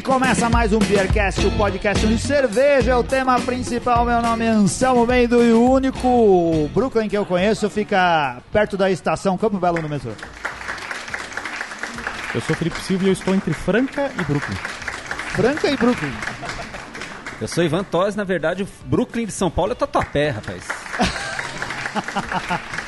E começa mais um Beercast, o podcast de cerveja, é o tema principal. Meu nome é Anselmo Mendo e o único Brooklyn que eu conheço fica perto da estação Campo Belo no metrô. Eu sou Felipe Silva e eu estou entre Franca e Brooklyn. Franca e Brooklyn. Eu sou Ivan Tosi, na verdade, o Brooklyn de São Paulo é Tatuapé, rapaz.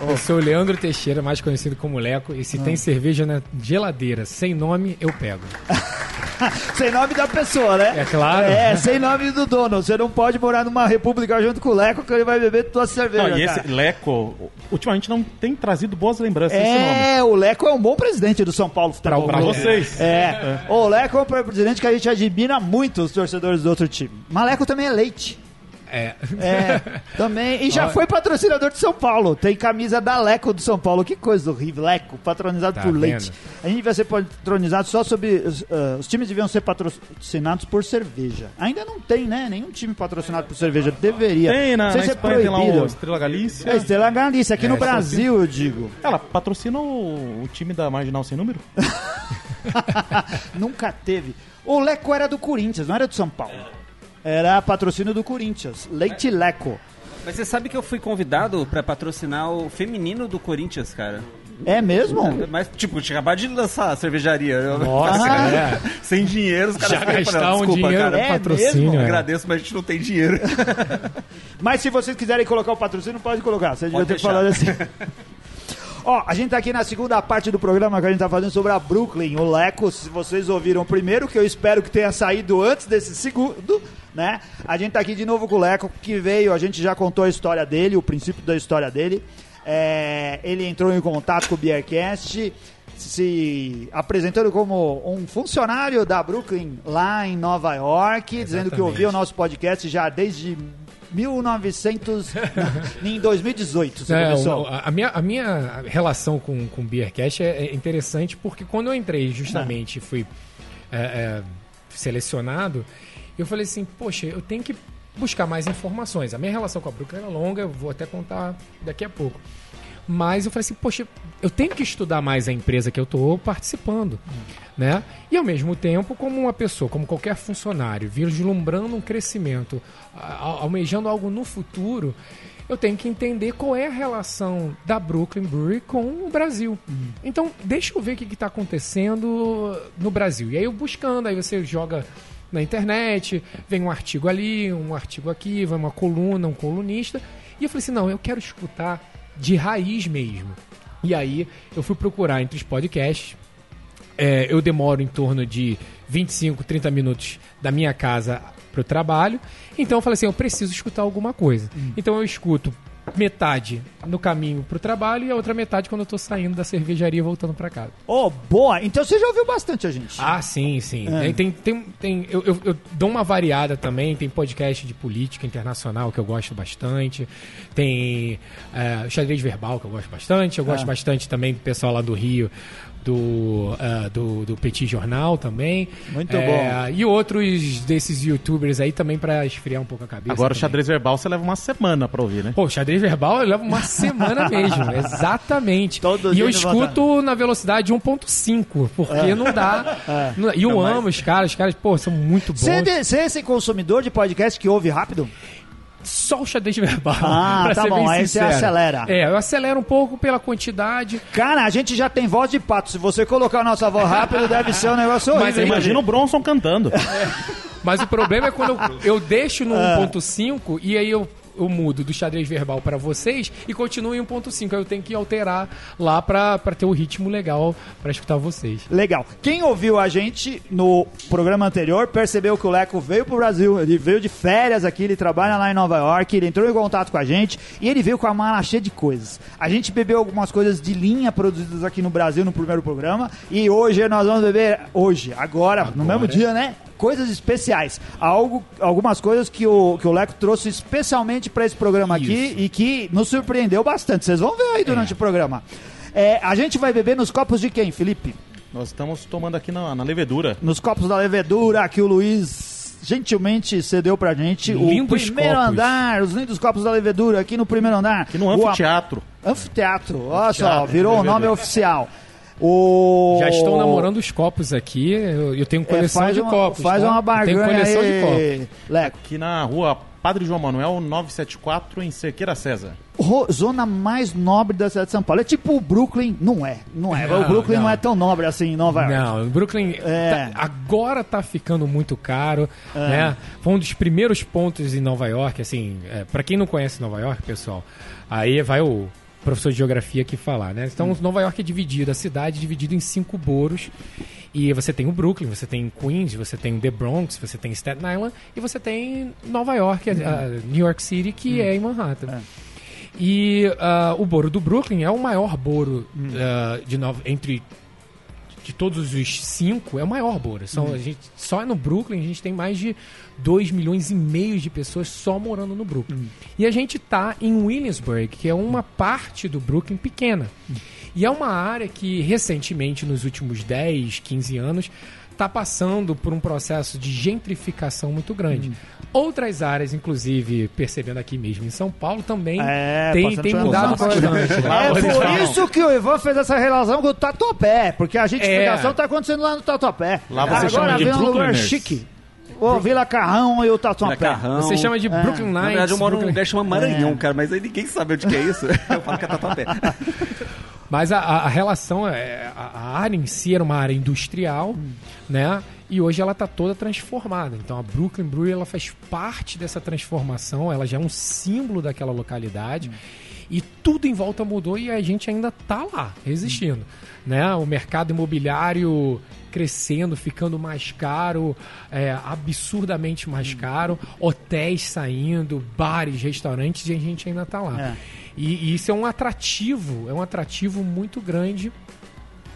Eu sou o Leandro Teixeira, mais conhecido como Leco, e se tem cerveja na geladeira sem nome, eu pego. sem nome da pessoa, né? É claro. É, sem nome do dono. Você não pode morar numa república junto com o Leco que ele vai beber tua cerveja. Não, e cara. esse Leco, ultimamente não tem trazido boas lembranças desse nome. É, o Leco é um bom presidente do São Paulo Futebol Pra Clube. vocês. É. O Leco é um presidente que a gente admira muito os torcedores do outro time. Mas Leco também é leite. É. É, também. E já Olha. foi patrocinador de São Paulo. Tem camisa da Leco do São Paulo. Que coisa horrível. Leco, patronizado Tá por vendo? leite. A gente vai ser patronizado só sobre. os, ah, os times deviam ser patrocinados por cerveja. Ainda não tem, né? Nenhum time patrocinado por cerveja. Deveria. Tem na, Não sei na se é Espanha, tem lá proibido. o Estrela Galícia. É, Estrela Galícia. Aqui É, no Brasil, eu digo. Ela patrocina o, o time da Marginal Sem Número? Nunca teve. O Leco era do Corinthians, não era do São Paulo. Era patrocínio do Corinthians. Leite Leco. Mas você sabe que eu fui convidado pra patrocinar o feminino do Corinthians, cara. É mesmo? Mas, tipo, tinha acabado de lançar a cervejaria. Nossa, assim, é. Sem dinheiro, os caras Já gastar falando, um desculpa, dinheiro cara. é patrocínio. mesmo? é. Agradeço, mas a gente não tem dinheiro. Mas se vocês quiserem colocar o patrocínio, pode colocar. Você devia ter falado assim. Ó, a gente tá aqui na segunda parte do programa que a gente tá fazendo sobre a Brooklyn, o Leco. Se vocês ouviram o primeiro, que eu espero que tenha saído antes desse segundo, né? A gente tá aqui de novo com o Leco, que veio, a gente já contou a história dele, o princípio da história dele. É, ele entrou em contato com o Beercast, se apresentando como um funcionário da Brooklyn lá em Nova York, dizendo que Exatamente. ouvia o nosso podcast já desde 1900, em 2018, você É, começou. a, a minha, a minha relação com, com o Beercast é, é interessante porque quando eu entrei justamente e fui é, é, selecionado, eu falei assim, poxa, eu tenho que buscar mais informações. A minha relação com a Brooklyn era longa, eu vou até contar daqui a pouco. Mas eu falei assim, poxa, eu tenho que estudar mais a empresa que eu estou participando, né? E ao mesmo tempo, como uma pessoa, como qualquer funcionário, vislumbrando um crescimento, almejando algo no futuro, eu tenho que entender qual é a relação da Brooklyn Brewery com o Brasil. Então, deixa eu ver o que está acontecendo no Brasil. E aí eu buscando, aí você joga na internet, vem um artigo ali, um artigo aqui, vai uma coluna, um colunista. E eu falei assim, não, eu quero escutar de raiz mesmo. E aí eu fui procurar entre os podcasts. É, eu demoro em torno de 25, 30 minutos da minha casa para o trabalho. Então eu falei assim, eu preciso escutar alguma coisa. Então eu escuto metade no caminho para o trabalho e a outra metade quando eu tô saindo da cervejaria voltando para casa. Oh, boa! Então você já ouviu bastante a gente. Ah, sim, sim. É. Tem, tem, tem, eu, eu, eu dou uma variada também. Tem podcast de política internacional que eu gosto bastante. Tem é, xadrez verbal que eu gosto bastante. Eu gosto Ah. bastante também do pessoal lá do Rio. Do, ah, do, do Petit Jornal também. Muito É, bom. E outros desses youtubers aí também pra esfriar um pouco a cabeça. Agora o também. xadrez verbal você leva uma semana pra ouvir, né? Pô, xadrez verbal eu levo uma semana mesmo, exatamente. Todo e eu escuto na velocidade 1.5, porque não dá. não- E eu Não, mas- amo os caras, os caras, pô, são muito bons. Você é, de- você é esse consumidor de podcast que ouve rápido? Só o xadrez verbal. Ah, pra tá ser bom, bem aí você acelera. É, eu acelero um pouco pela quantidade. Cara, a gente já tem voz de pato. Se você colocar a nossa voz rápido, deve ser um negócio horrível. Mas? Imagina o Bronson cantando. Mas o problema é quando eu, eu deixo no Ah. 1.5 e aí eu, eu mudo do xadrez verbal pra vocês e continuo em 1.5. Aí eu tenho que alterar lá pra ter o ritmo legal pra escutar vocês. Legal. Quem ouviu a gente no programa anterior percebeu que o Leco veio pro Brasil. Ele veio de férias aqui, ele trabalha lá em Nova York, ele entrou em contato com a gente e ele veio com a mala cheia de coisas. A gente bebeu algumas coisas de linha produzidas aqui no Brasil no primeiro programa e hoje nós vamos beber, hoje, agora, no mesmo dia, né? Coisas especiais. Algo, algumas coisas que o, que o Leco trouxe especialmente para esse programa aqui Isso. e que nos surpreendeu bastante. Vocês vão ver aí durante É. o programa. É, a gente vai beber nos copos de quem, Felipe? Nós estamos tomando aqui na, na levedura. nos copos da levedura que o Luiz gentilmente cedeu pra gente. o Lindos primeiro copos. andar, os lindos copos da levedura aqui no primeiro andar. Aqui no O a- anfiteatro. Anfiteatro, olha só, Anfiteatro, virou o nome oficial. O... Já estou namorando os copos aqui. Eu, eu tenho É, coleção faz de uma, copos. Faz tá? uma Eu barganha Tenho coleção aí, de copos. Leco. Aqui na rua Padre João Manuel 974, em Cerqueira César. Ro- Zona mais nobre da cidade de São Paulo. É tipo o Brooklyn, não é. Não é. o Não, Brooklyn não. não. é tão nobre assim em Nova York. Não, o Brooklyn É. tá- agora tá ficando muito caro, né? Foi um dos primeiros pontos em Nova York, assim, é, para quem não conhece Nova York, pessoal, aí vai o professor de geografia aqui falar, né? Então, Nova York é dividido, a cidade é dividida em cinco boroughs, e você tem o Brooklyn, você tem Queens, você tem The Bronx, você tem Staten Island, e você tem Nova York, a- a New York City, que é em Manhattan. E ah, o boro do Brooklyn é o maior boro ah, de Nova, entre de todos os cinco, é o maior boro. São, a gente, só no Brooklyn a gente tem mais de 2 milhões e meio de pessoas só morando no Brooklyn. E a gente tá em Williamsburg, que é uma parte do Brooklyn pequena. E é uma área que recentemente, nos últimos 10, 15 anos, está passando por um processo de gentrificação muito grande. Outras áreas, inclusive, percebendo aqui mesmo em São Paulo, também É, tem, tem mudado bastante. né? É por isso que o Ivan fez essa relação com o Tatuapé, porque a gentrificação É. tá acontecendo lá no Tatuapé. Lá vocês Agora chamam de vem um lugar chique. O Vila Carrão e o Tatuapé. Carrão. Você chama de É. Brooklyn Nights. Na verdade, eu moro num lugar que chama Maranhão, É. cara, mas aí ninguém sabe onde que é isso. Eu falo que é Tatuapé. Mas a, a- relação, é, a, a área em si era uma área industrial, né? E hoje ela está toda transformada. Então a Brooklyn Brewery ela faz parte dessa transformação, ela já é um símbolo daquela localidade. E tudo em volta mudou e a gente ainda tá lá, resistindo. Né? O mercado imobiliário crescendo, ficando mais caro, é, absurdamente mais caro, hotéis saindo, bares, restaurantes, e a gente ainda tá lá. É. E, e isso é um atrativo, é um atrativo muito grande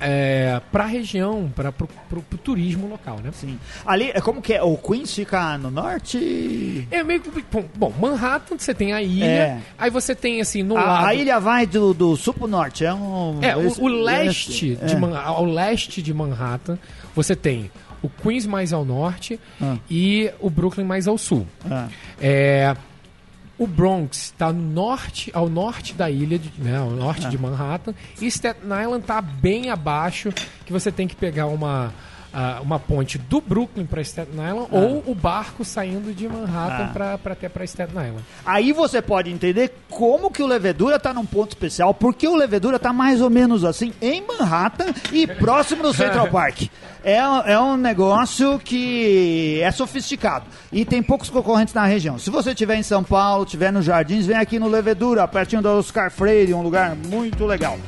é, para a região, para o turismo local, né? Sim. Ali, é como que é? O Queens fica no norte? É meio que. bom, Manhattan, você tem a ilha, É. aí você tem assim, no A, lado. a ilha vai do, do sul pro norte. É um. É, o, o leste é. de Man- ao leste de Manhattan, você tem o Queens mais ao norte Ah. e o Brooklyn mais ao sul. Ah. É, o Bronx está no norte, ao norte da ilha, de, né, ao norte Ah. de Manhattan, e Staten Island está bem abaixo, que você tem que pegar uma, ah, uma ponte do Brooklyn para Staten Island ou o barco saindo de Manhattan Ah. para até para Staten Island. Aí você pode entender como que o Levedura tá num ponto especial, porque o Levedura tá mais ou menos assim em Manhattan e próximo do Central Park. É, é um negócio que é sofisticado e tem poucos concorrentes na região. Se você estiver em São Paulo, estiver nos Jardins, vem aqui no Levedura, pertinho do Oscar Freire, um lugar muito legal.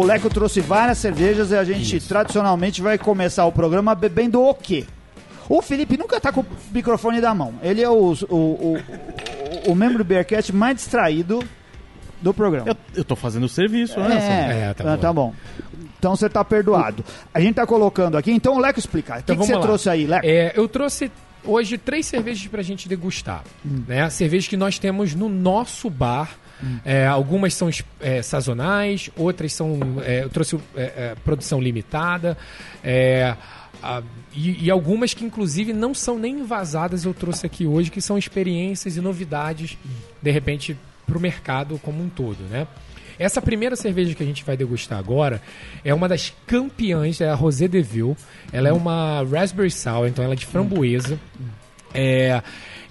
O Leco trouxe várias cervejas e a gente tradicionalmente vai começar o programa bebendo o quê? O Felipe nunca tá com o microfone da mão. Ele é o, o, o, o, o membro do Bearcat mais distraído do programa. Eu, eu tô fazendo o serviço, né? É, É, tá ah, bom. tá bom. Então você tá perdoado. A gente tá colocando aqui, então o Leco explica. O que, Então que vamos você lá. trouxe aí, Leco? É, eu trouxe hoje três cervejas pra gente degustar. Né? Cervejas que nós temos no nosso bar. É, algumas são é, sazonais, outras são. é, eu trouxe é, é, produção limitada. é, a- e, e algumas que, inclusive, não são nem envasadas, eu trouxe aqui hoje, que são experiências e novidades, de repente, para o mercado como um todo. Né? Essa primeira cerveja que a gente vai degustar agora é uma das campeãs, é a Rosé Deville. Ela é uma Raspberry Sour, então ela é de framboesa. É,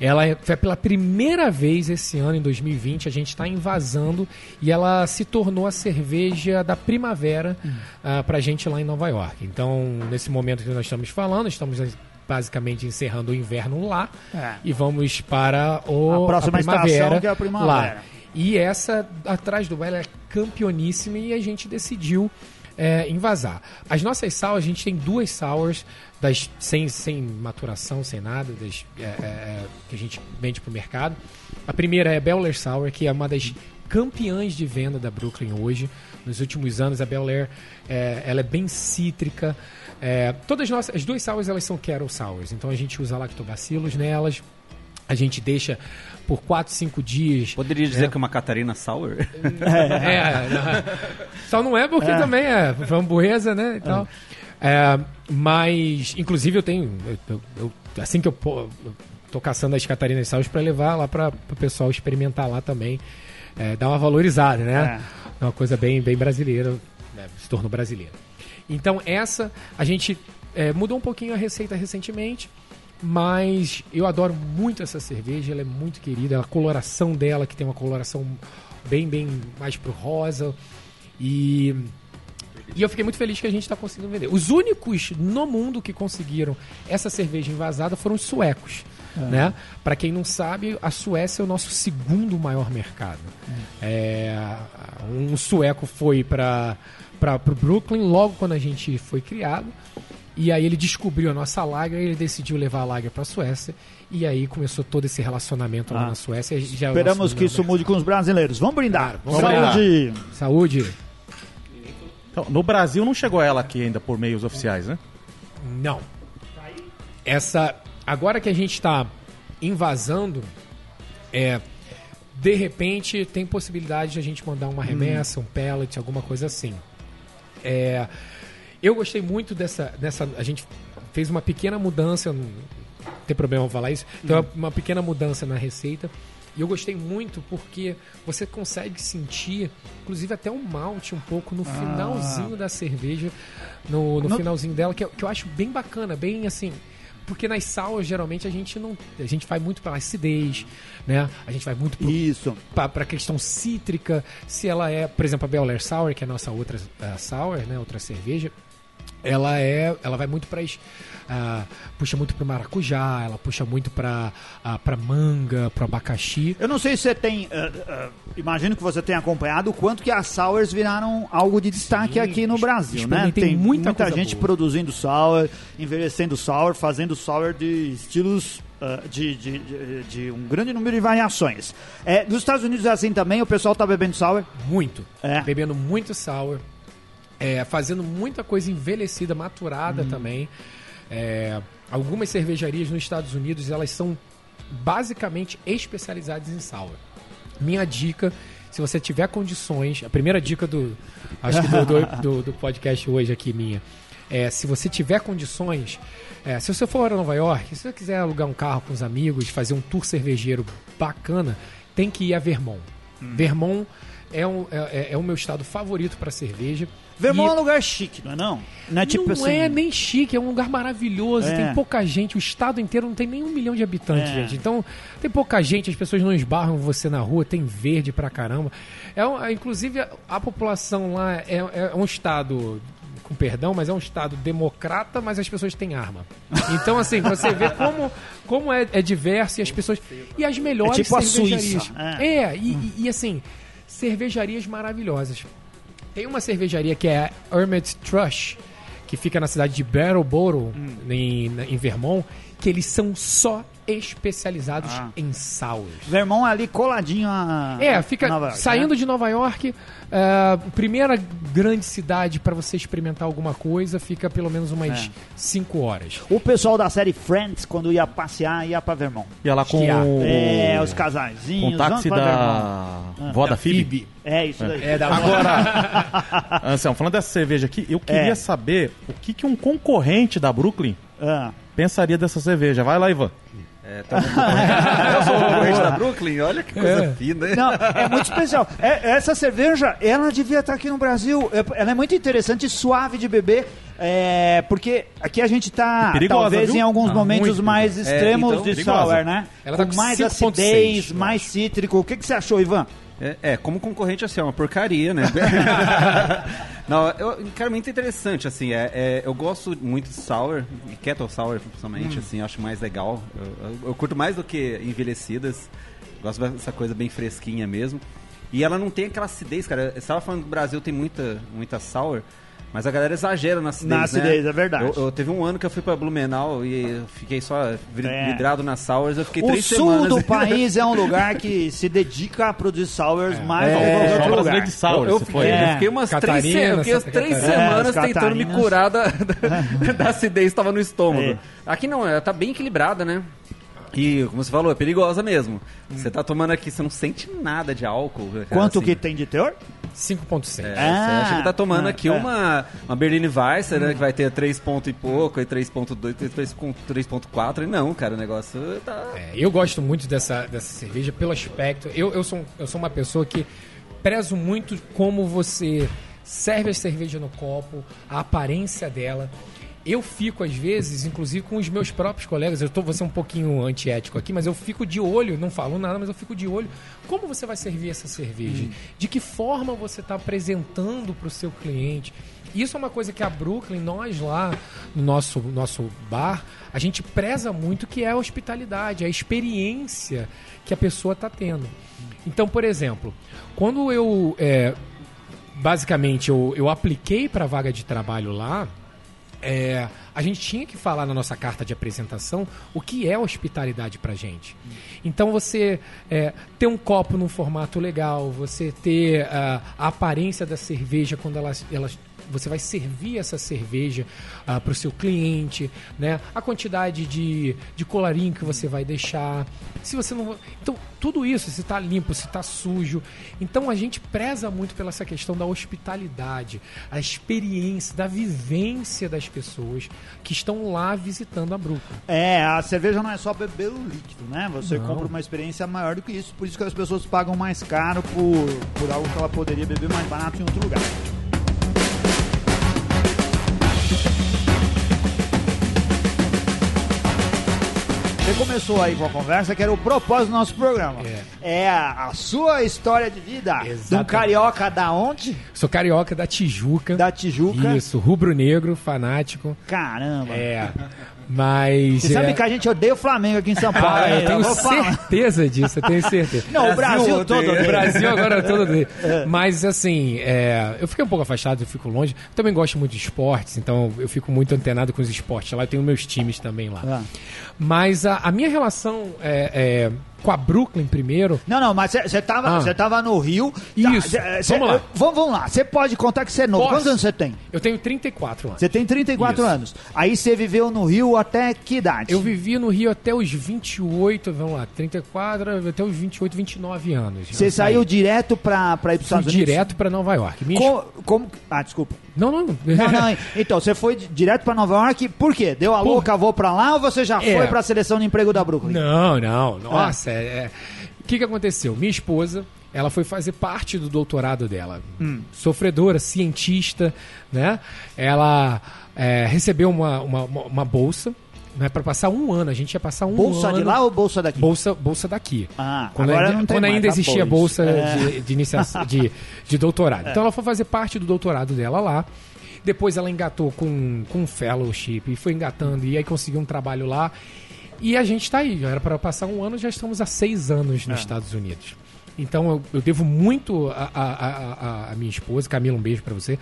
ela é- foi pela primeira vez esse ano, em 2020, a gente está invasando e ela se tornou a cerveja da primavera ah, pra gente lá em Nova York. Então, nesse momento que nós estamos falando, estamos basicamente encerrando o inverno lá É. e vamos para o, A próxima primavera, estação, que é a primavera. lá. E essa, atrás do ela é campeoníssima e a gente decidiu é, invasar. As nossas sours, a gente tem duas sours das, sem, sem maturação, sem nada, das, é, é, que a gente vende para o mercado. A primeira é a Bel Air Sour, que é uma das campeãs de venda da Brooklyn hoje. Nos últimos anos, a Bel Air é, ela é bem cítrica. É, todas as nossas, as duas sours, elas são Kettle Sours. Então a gente usa lactobacilos nelas. A gente deixa por 4, 5 dias. Poderia dizer que é uma Catarina Sour? É, não. só não é porque também é framboesa, né? E tal. É, mas, inclusive, eu tenho. eu- eu- assim que eu, eu tô caçando as Catarinas Sours para levar lá para o pessoal experimentar lá também. É, dar uma valorizada, né? É uma coisa bem, bem brasileira, né? se tornou brasileira. Então, essa, a gente é, mudou um pouquinho a receita recentemente, mas eu adoro muito essa cerveja, ela é muito querida, a coloração dela, que tem uma coloração bem, bem mais pro rosa. E, e eu fiquei muito feliz que a gente está conseguindo vender. Os únicos no mundo que conseguiram essa cerveja envasada foram os suecos. Né? Para quem não sabe, a Suécia é o nosso segundo maior mercado. É, um sueco foi para o Brooklyn logo quando a gente foi criado. E aí ele descobriu a nossa lager e ele decidiu levar a lager para a Suécia. E aí começou todo esse relacionamento lá Ah. na Suécia. Já é o Esperamos que isso mude com os brasileiros. Vamos brindar. Vamos Saúde. Saúde? Então, no Brasil não chegou ela aqui ainda por meios oficiais, né? Não. Essa. Agora que a gente está invasando, é. De repente tem possibilidade de a gente mandar uma remessa, um pellet, alguma coisa assim. É, eu gostei muito dessa, dessa. A gente fez uma pequena mudança, não tem problema falar isso. Tem uma, uma pequena mudança na receita. E eu gostei muito porque você consegue sentir, inclusive até um malte um pouco no finalzinho da cerveja, no, no finalzinho dela, que, eu- que eu acho bem bacana, bem assim. Porque nas sours, geralmente, a gente não. A gente vai muito pela acidez, né? A gente vai muito pro Isso. para a questão cítrica, se ela é, por exemplo, a Bel Air Sour, que é a nossa outra ah, sour, né, outra cerveja, ela é, ela vai muito para puxa muito pro maracujá, ela puxa muito para para manga, pro abacaxi. Eu não sei se você tem. ah, ah, imagino que você tenha acompanhado o quanto que as sours viraram algo de destaque Sim, aqui no Brasil, né? Tem muita muita, gente boa. produzindo sour, envelhecendo sour, fazendo sour de estilos. ah, de, de, de, de um grande número de variações. É, nos Estados Unidos é assim também, o pessoal tá bebendo sour. Muito. É. Bebendo muito sour. É, fazendo muita coisa envelhecida, maturada Hum. também. É, algumas cervejarias nos Estados Unidos, elas são basicamente especializadas em sour. Minha dica, se você tiver condições, a primeira dica do, acho que do, do, do- do podcast hoje aqui minha, é se você tiver condições, é, se você for a Nova York, se você quiser alugar um carro com os amigos, fazer um tour cervejeiro bacana, tem que ir a Vermont. Vermont é, um, é, é- é o meu estado favorito para cerveja. Vermont E- é um lugar chique, não é não? Não é tipo não assim. é nem chique, é um lugar maravilhoso, É. tem pouca gente, o estado inteiro não tem nem um milhão de habitantes, É. gente. Então, tem pouca gente, as pessoas não esbarram você na rua, tem verde pra caramba. É, um- é, inclusive, a, a população lá é, é um estado, com perdão, mas é um estado democrata, mas as pessoas têm arma. Então, assim, você vê como, como é, é diverso e as pessoas. E as melhores É tipo cervejarias. É, e, e- e, assim, cervejarias maravilhosas. Tem uma cervejaria que é a Hermit Thrush, que fica na cidade de Brattleboro, em, na- em Vermont, que eles são só especializados Ah. em sours. Vermont ali coladinho a. É, fica Nova York, saindo né? de Nova York, ah, primeira grande cidade para você experimentar alguma coisa, fica pelo menos umas É. 5 horas. O pessoal da série Friends, quando ia passear, ia pra Vermont. E ela com o, É, os casaizinhos. com o táxi da vó da Phoebe. É isso daí. É da Agora, Anselmo, falando dessa cerveja aqui, eu queria É. saber o que, que um concorrente da Brooklyn Ah. pensaria dessa cerveja. Vai lá, Ivan. É, tá bom. Eu sou o concorrente da Brooklyn, olha que coisa É. fina. hein? Não, é muito especial. É, essa cerveja, ela devia estar aqui no Brasil. É- Ela é muito interessante, suave de beber. é, porque aqui a gente tá, E perigosa, talvez, viu? em alguns Ah, momentos muito mais extremos É, então, de perigosa. sour, né? Ela tá com com mais 5.6, acidez, mais cítrico. O que, que você achou, Ivan? É, é, como concorrente, assim, é uma porcaria, né? Não, eu, cara, muito interessante, assim, é, é, eu gosto muito de sour, kettle sour, principalmente, assim, eu acho mais legal. Eu, eu- eu curto mais do que envelhecidas, gosto dessa coisa bem fresquinha mesmo. E ela não tem aquela acidez, cara. Você estava falando que o Brasil tem muita, muita sour, mas a galera exagera na acidez, Na né? acidez, é verdade. Eu, eu- teve um ano que eu fui pra Blumenau e fiquei só É. vidrado nas sours, eu fiquei O três sul semanas... do país é um lugar que se dedica a produzir sours mais do que É, qualquer outro lugar. de sour, eu, eu você fiquei, foi. É. eu fiquei umas três, Catarina, se- eu fiquei umas três semanas É, as tentando me curar da, da, da acidez que estava no estômago. É. Aqui não, ela tá bem equilibrada, né? E, como você falou, é perigosa mesmo. Você tá tomando aqui, você não sente nada de álcool. cara, Quanto assim. que tem de teor? 5.6. É, Ah, acha que tá tomando ah, aqui é. uma, uma Berliner Weisser, né? Que vai ter 3 ponto e pouco, e 3.2, 3.4. E não, cara, o negócio tá... É, eu gosto muito dessa, dessa cerveja pelo aspecto. Eu, eu, sou, eu sou uma pessoa que prezo muito como você serve a cerveja no copo, a aparência dela. Eu fico, às vezes, inclusive com os meus próprios colegas, eu tô, vou ser um pouquinho antiético aqui, mas eu fico de olho, não falo nada, mas eu fico de olho. Como você vai servir essa cerveja? De que forma você está apresentando para o seu cliente? Isso é uma coisa que a Brooklyn, nós lá no nosso, nosso bar, a gente preza muito que é a hospitalidade, a experiência que a pessoa está tendo. Então, por exemplo, quando eu é, basicamente eu, eu apliquei para a vaga de trabalho lá, é, a gente tinha que falar na nossa carta de apresentação o que é hospitalidade pra gente. Então você é, ter um copo num formato legal, você ter ah, a aparência da cerveja quando ela, ela você vai servir essa cerveja para o seu cliente, né? A quantidade de, de colarinho que você vai deixar. Se você não. Então, tudo isso, se está limpo, se está sujo. Então a gente preza muito pela essa questão da hospitalidade, a experiência, da vivência das pessoas que estão lá visitando a Brooklyn. É, a cerveja não é só beber o líquido, né? Você Não. compra uma experiência maior do que isso. Por isso que as pessoas pagam mais caro por, por algo que ela poderia beber mais barato em outro lugar. Você começou aí com a conversa que era o propósito do nosso programa. É, a, a sua história de vida. De um carioca da onde? Sou carioca da Tijuca. Da Tijuca. Isso, rubro-negro, fanático. Caramba. É. Mas. Você sabe é- que a gente odeia o Flamengo aqui em São Paulo. Ah, eu tenho falar. certeza disso, eu tenho certeza. Não, o Brasil todo odeia. O. Brasil agora todo dele. Mas assim, é, eu fiquei um pouco afastado, eu fico longe. Também gosto muito de esportes, então eu fico muito antenado com os esportes. Lá eu tenho meus times também lá. Ah. Mas a, a minha relação é, é, com a Brooklyn primeiro. Não, não, mas você tava, Ah. tava no Rio. Isso. Tá, cê- Vamos lá. Vamos, vamos lá. Você pode contar que você é novo. Posso? Quantos anos você tem? Eu tenho 34 anos. Você tem 34 Isso. anos. Aí você viveu no Rio até que idade? Eu vivi no Rio até os 28, vamos lá, 34, até os 28, 29 anos. Você saiu direto pra, pra ir pros Fui Estados Unidos? direto pra Nova York. Minha Co- como, Ah, desculpa. Não, não. Não, não. Então, você foi di- direto pra Nova York. Por quê? Deu a Por- louca, vou pra lá ou você já É. foi pra seleção de emprego da Brooklyn? Não, não. Nossa, é- é- O que, que aconteceu? Minha esposa, ela foi fazer parte do doutorado dela. Hum. Sofredora, cientista, né? Ela é, recebeu uma, uma, uma- bolsa né, para passar um ano. A gente ia passar um Bolsa ano. de lá ou bolsa daqui? Bolsa, bolsa daqui. Ah, quando agora ainda, não tem quando mais, ainda tá existia pois. bolsa É. de, de, de, de doutorado. Então ela foi fazer parte do doutorado dela lá. Depois ela engatou com, com um fellowship e foi engatando e aí conseguiu um trabalho lá. E a gente está aí. Já era para passar um ano, já estamos há seis anos É. nos Estados Unidos. Então eu, eu devo muito a minha esposa, Camila, um beijo para você.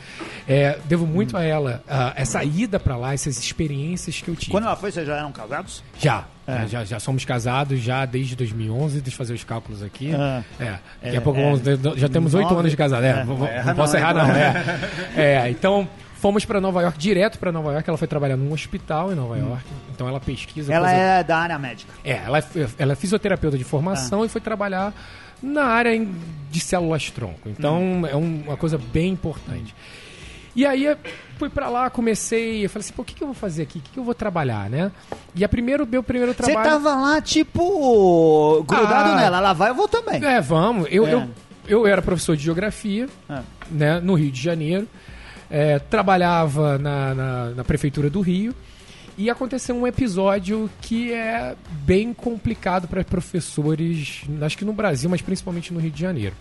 É, devo muito a ela a essa ida para lá, essas experiências que eu tive. Quando ela foi, vocês já eram casados? Já. É. Já, já, já somos casados já desde 2011. Deixa eu fazer os cálculos aqui. Ah. É. Daqui É, a pouco é. vamos- já temos oito anos de casado. É, É, não, posso errar, não. É. É, então fomos para Nova York, direto para Nova York. Ela foi trabalhar num hospital em Nova York. Então ela pesquisa. Ela coisa- é da área médica. é, ela, é- ela é fisioterapeuta de formação Ah. e foi trabalhar na área de células tronco. Então Hum. é um- uma coisa bem importante. E aí fui pra lá, comecei, eu falei assim, pô, o que, que eu vou fazer aqui? O que, que eu vou trabalhar, né? E a primeiro, meu primeiro Você trabalho... tava lá, tipo, grudado Ah. nela. Ela vai, eu vou também. É, vamos. Eu, É. eu, eu era professor de geografia, Ah. né, no Rio de Janeiro. É, trabalhava na, na, na prefeitura do Rio. E aconteceu um episódio que é bem complicado para professores, acho que no Brasil, mas principalmente no Rio de Janeiro.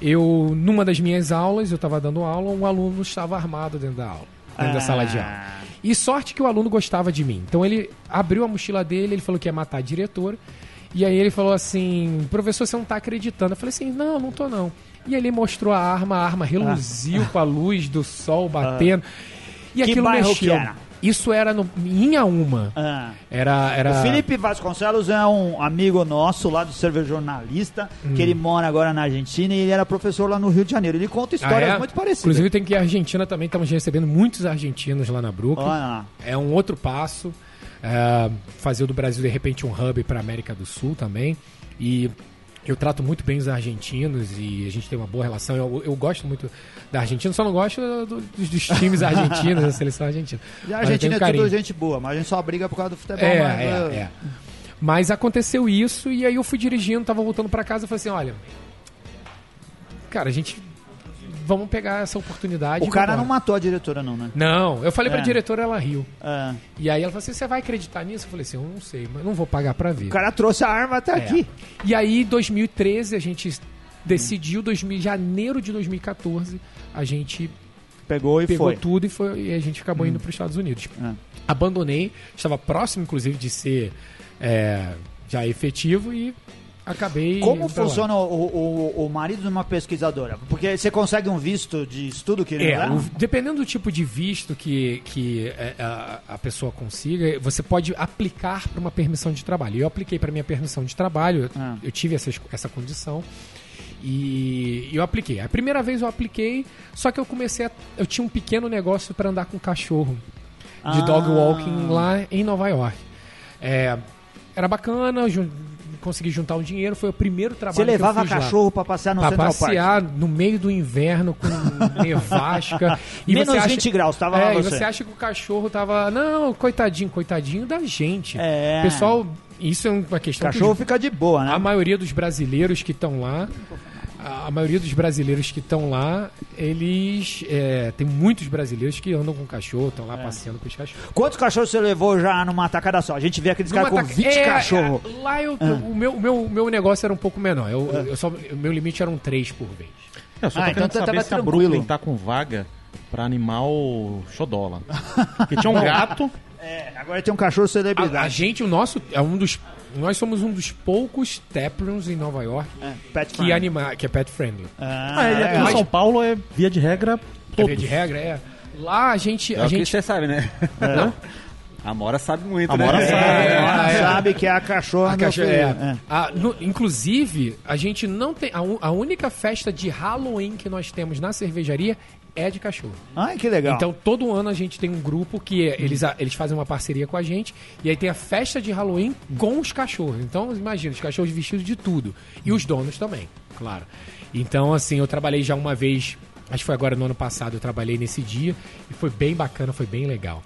Eu, numa das minhas aulas, eu estava dando aula, um aluno estava armado dentro da aula, dentro da sala de aula. Ah. E sorte que o aluno gostava de mim. Então ele abriu a mochila dele, ele falou que ia matar a diretora. E aí ele falou assim: professor, você não tá acreditando. Eu falei assim: não, não tô não. E ele mostrou a arma, a arma reluziu com a luz do sol batendo. E Ah. Que aquilo bairro mexeu. que era? Isso era no, em Inhaúma. Ah. Era, era... O Felipe Vasconcelos é um amigo nosso lá do Server Jornalista, Hum. que ele mora agora na Argentina e ele era professor lá no Rio de Janeiro. Ele conta Ah, histórias é? muito parecidas. Inclusive tem que ir à Argentina também, estamos recebendo muitos argentinos lá na Brooklyn. É um outro passo. é, fazer do Brasil, de repente, um hub para América do Sul também. E Eu trato muito bem os argentinos e a gente tem uma boa relação. Eu, eu gosto muito da Argentina, só não gosto do- dos, dos times argentinos, da seleção argentina. E a Argentina tenho é tudo gente boa, mas a gente só briga por causa do futebol. É, mas, é, é. Mas aconteceu isso e aí eu fui dirigindo, tava voltando pra casa e falei assim, olha, cara, a gente vamos pegar essa oportunidade. O cara não matou a diretora, não, né? Não, eu falei pra É. diretora, ela riu. É. E aí ela falou assim: você vai acreditar nisso? Eu falei assim: eu não sei, mas não vou pagar pra ver. O cara trouxe a arma até É. aqui. E aí, 2013, a gente decidiu, 2000, janeiro de 2014, a gente Pegou e pegou foi. tudo e, foi, e a gente acabou indo para os Estados Unidos. É. Abandonei, estava próximo, inclusive, de ser é, já efetivo e acabei. Como funciona o, o, o marido de uma pesquisadora? Porque você consegue um visto de estudo que ele É, o- dependendo do tipo de visto que, que é, a, a pessoa consiga, você pode aplicar para uma permissão de trabalho. Eu apliquei para minha permissão de trabalho, eu, Ah. eu tive essa, essa condição e eu apliquei. A primeira vez eu apliquei, só que eu comecei a, eu tinha um pequeno negócio para andar com cachorro de Ah. dog walking lá em Nova York. É, era bacana, consegui juntar um dinheiro, foi o primeiro trabalho Você levava que eu fiz lá. cachorro pra passear no Pra Central Park? passear no meio do inverno com nevasca. E Menos você acha- 20 graus, tava é, lá e você. você acha que o cachorro tava. Não, coitadinho, coitadinho da gente. É. Pessoal, isso é uma O questão que cachorro os- fica de boa, né? a maioria dos brasileiros que estão lá. A a maioria dos brasileiros que estão lá, eles. é, tem muitos brasileiros que andam com cachorro, estão lá É. passeando com os cachorros. Quantos cachorros você levou já numa tacada só? A gente vê aqueles caras com taca- 20 é, cachorros. é, lá eu, o, meu, o, meu, o meu negócio era um pouco menor. Eu, eu só, o meu limite eram três por vez. Eu só Ah, tô então tá- saber tava se a. Brooklyn tá com vaga pra animal xodola. Porque tinha um gato, É, agora tem um cachorro A, celebridade. a gente, o nosso, é um dos. Nós somos um dos poucos taprooms em Nova York É, que, anima, que é pet friendly. Ah, Ah, e aqui legal. em São Paulo é via de regra É via de regra, é. Lá a gente. É A o que gente você sabe, né? É. A Mora sabe muito, A né? Mora sabe. É, Ah, é. sabe que é a cachorra, a filho. é. É. A- no- inclusive, a gente não tem. A, un- a única festa de Halloween que nós temos na cervejaria é de cachorro. Ai, que legal. Então, todo ano a gente tem um grupo que é- eles, eles fazem uma parceria com a gente. E aí tem a festa de Halloween com os cachorros. Então, imagina, os cachorros vestidos de tudo. E os donos também, claro. Então, assim, eu trabalhei já uma vez. Acho que foi agora no ano passado, eu trabalhei nesse dia. E foi bem bacana, foi bem legal.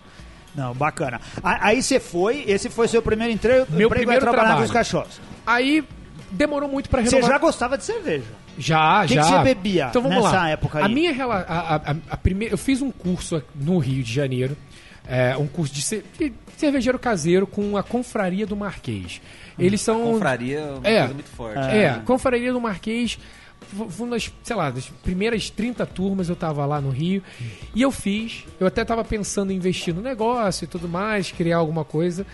Não, bacana. Aí você foi, esse foi seu primeiro emprego, Meu emprego é primeiro trabalhar trabalho. com os cachorros. Aí demorou muito pra Você renovar. já gostava de cerveja. Já, que já. que você bebia então, vamos nessa lá. época aí? A minha rela- a, a, a- a primeira, eu fiz um curso no Rio de Janeiro, é, um curso de, ce- de cervejeiro caseiro com a Confraria do Marquês. Eles são Confraria é uma É. coisa muito forte. é, Confraria do Marquês. Foi uma das, sei lá, das primeiras 30 turmas eu tava lá no Rio. E eu fiz. Eu até tava pensando em investir no negócio e tudo mais, criar alguma coisa.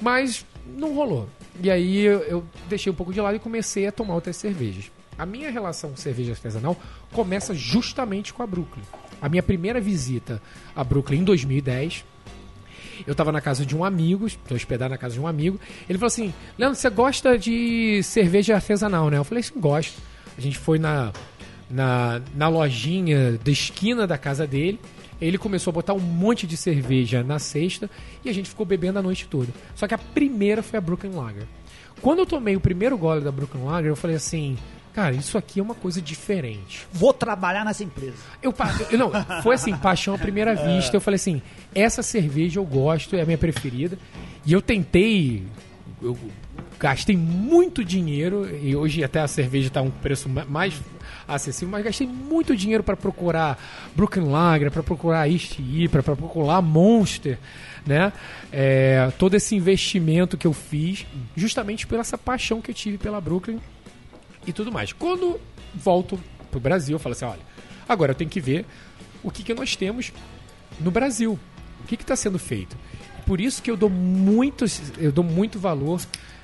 Mas não rolou. E aí eu, eu deixei um pouco de lado e comecei a tomar outras cervejas. A minha relação com cerveja artesanal começa justamente com a Brooklyn. A minha primeira visita a Brooklyn em 2010 eu tava na casa de um amigo, tô hospedado na casa de um amigo. Ele falou assim: Leandro, você gosta de cerveja artesanal, né? Eu falei assim: gosto. A gente foi na, na, na lojinha da esquina da casa dele. Ele começou a botar um monte de cerveja na cesta e a gente ficou bebendo a noite toda. Só que a primeira foi a Brooklyn Lager. Quando eu tomei o primeiro gole da Brooklyn Lager, eu falei assim: cara, isso aqui é uma coisa diferente. Vou trabalhar nessa empresa. Eu, eu- não, foi assim, paixão à primeira vista. Eu falei assim, essa cerveja eu gosto, é a minha preferida. E eu tentei, eu gastei muito dinheiro e hoje até a cerveja está um preço ma- mais acessível, mas gastei muito dinheiro para procurar Brooklyn Lager, para procurar East para procurar Monster, né? É, todo esse investimento que eu fiz, justamente pela essa paixão que eu tive pela Brooklyn e tudo mais. Quando volto pro Brasil, eu falo assim, olha, agora eu tenho que ver o que, que nós temos no Brasil. O que está sendo feito. Por isso que eu dou muito, eu dou muito valor.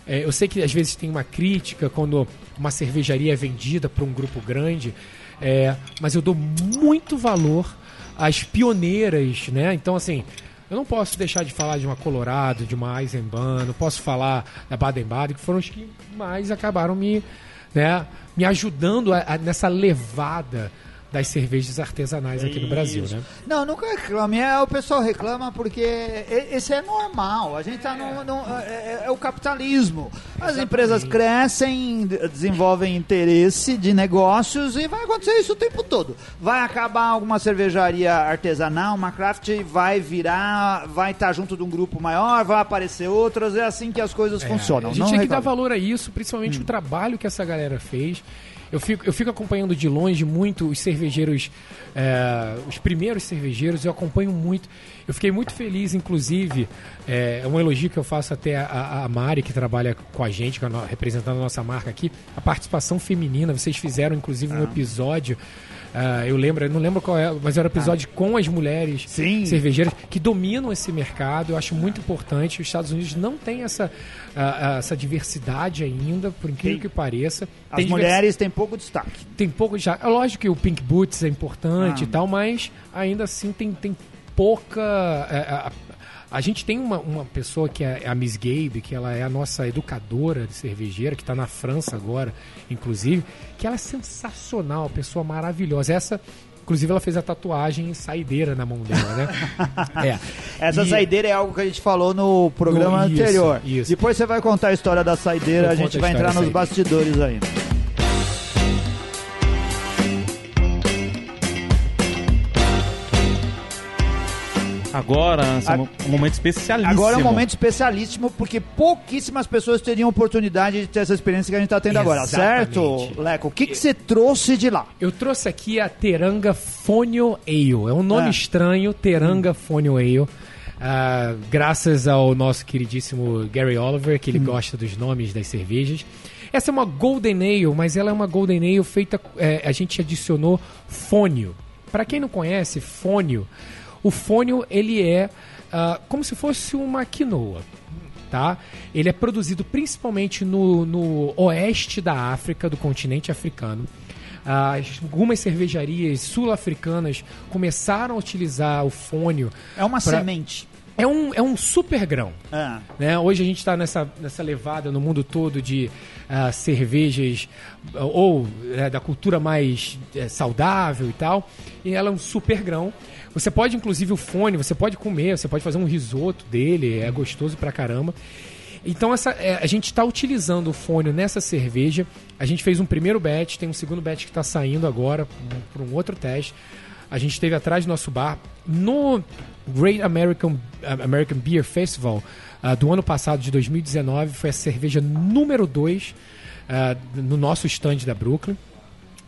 É, eu sei que às vezes tem uma crítica quando uma cervejaria é vendida para um grupo grande, é, mas eu dou muito valor às pioneiras, né? Então, assim, eu não posso deixar de falar de uma Colorado, de uma Eisenbahn, não posso falar da Baden-Baden, que foram os que mais acabaram me, né, me ajudando a- a- nessa levada das cervejas artesanais aqui no Brasil, né? Não, nunca reclame. É, o pessoal reclama porque esse é normal. A gente tá no. no- é, é o capitalismo. As empresas crescem, de- desenvolvem interesse de negócios e vai acontecer isso o tempo todo. Vai acabar alguma cervejaria artesanal, uma craft vai virar, vai estar junto de um grupo maior, vai aparecer outras. É assim que as coisas funcionam. A gente Não tem que dar reclame. valor a isso, principalmente o trabalho que essa galera fez. Eu fico, eu fico acompanhando de longe muito os cervejeiros, é, os primeiros cervejeiros, eu acompanho muito. Eu fiquei muito feliz, inclusive, é, é um elogio que eu faço até a, a Mari, que trabalha com a gente, representando a nossa marca aqui, a participação feminina. Vocês fizeram, inclusive, um episódio. Ah, eu lembro, eu não lembro qual é, mas era um episódio com as mulheres Sim. cervejeiras que dominam esse mercado. Eu acho muito importante. Os Estados Unidos não tem essa, ah, ah, essa diversidade ainda, por incrível que pareça. As Tem mulheres têm pouco destaque. tem pouco já. É lógico que o Pink Boots é importante Ah. e tal, mas ainda assim tem, tem pouca. é, a, gente tem uma, uma pessoa que é a Miss Gabe, que ela é a nossa educadora de cervejeira, que está na França agora, inclusive, que ela é sensacional, pessoa maravilhosa. Essa, inclusive, ela fez a tatuagem saideira na mão dela, né? é. Essa E- saideira é algo que a gente falou no programa No- isso, anterior. isso. Depois você vai contar a história da saideira, Eu a gente a vai entrar nos bastidores aí. Agora, é um momento especialíssimo. Agora é um momento especialíssimo porque pouquíssimas pessoas teriam oportunidade de ter essa experiência que a gente está tendo agora, Exatamente. certo, Leco? O que, que você trouxe de lá? Eu trouxe aqui a Teranga Fonio Ale. É um nome Ah. estranho, Teranga Fonio Ale. Ah, graças ao nosso queridíssimo Gary Oliver, que ele gosta dos nomes das cervejas. Essa é uma Golden Ale, mas ela é uma Golden Ale feita. é, a gente adicionou fônio. Para quem não conhece, fônio, o fônio ele é ah, como se fosse uma quinoa tá? Ele é produzido principalmente no, no oeste da África, do continente africano. As- algumas cervejarias sul-africanas começaram a utilizar o fônio. É uma Pra- semente. É um, é um super grão. Ah, Né? Hoje a gente está nessa, nessa levada no mundo todo de ah, cervejas ah, ou né, da cultura mais eh, saudável e tal. E ela é um super grão. Você pode, inclusive, o fone, você pode comer, você pode fazer um risoto dele, é gostoso pra caramba. Então essa, é, a gente está utilizando o fone nessa cerveja. A gente fez um primeiro batch, tem um segundo batch que está saindo agora para um outro teste. A gente esteve atrás do nosso bar no Great American, American Beer Festival ah, do ano passado, de 2019. Foi a cerveja número 2 no nosso stand da Brooklyn.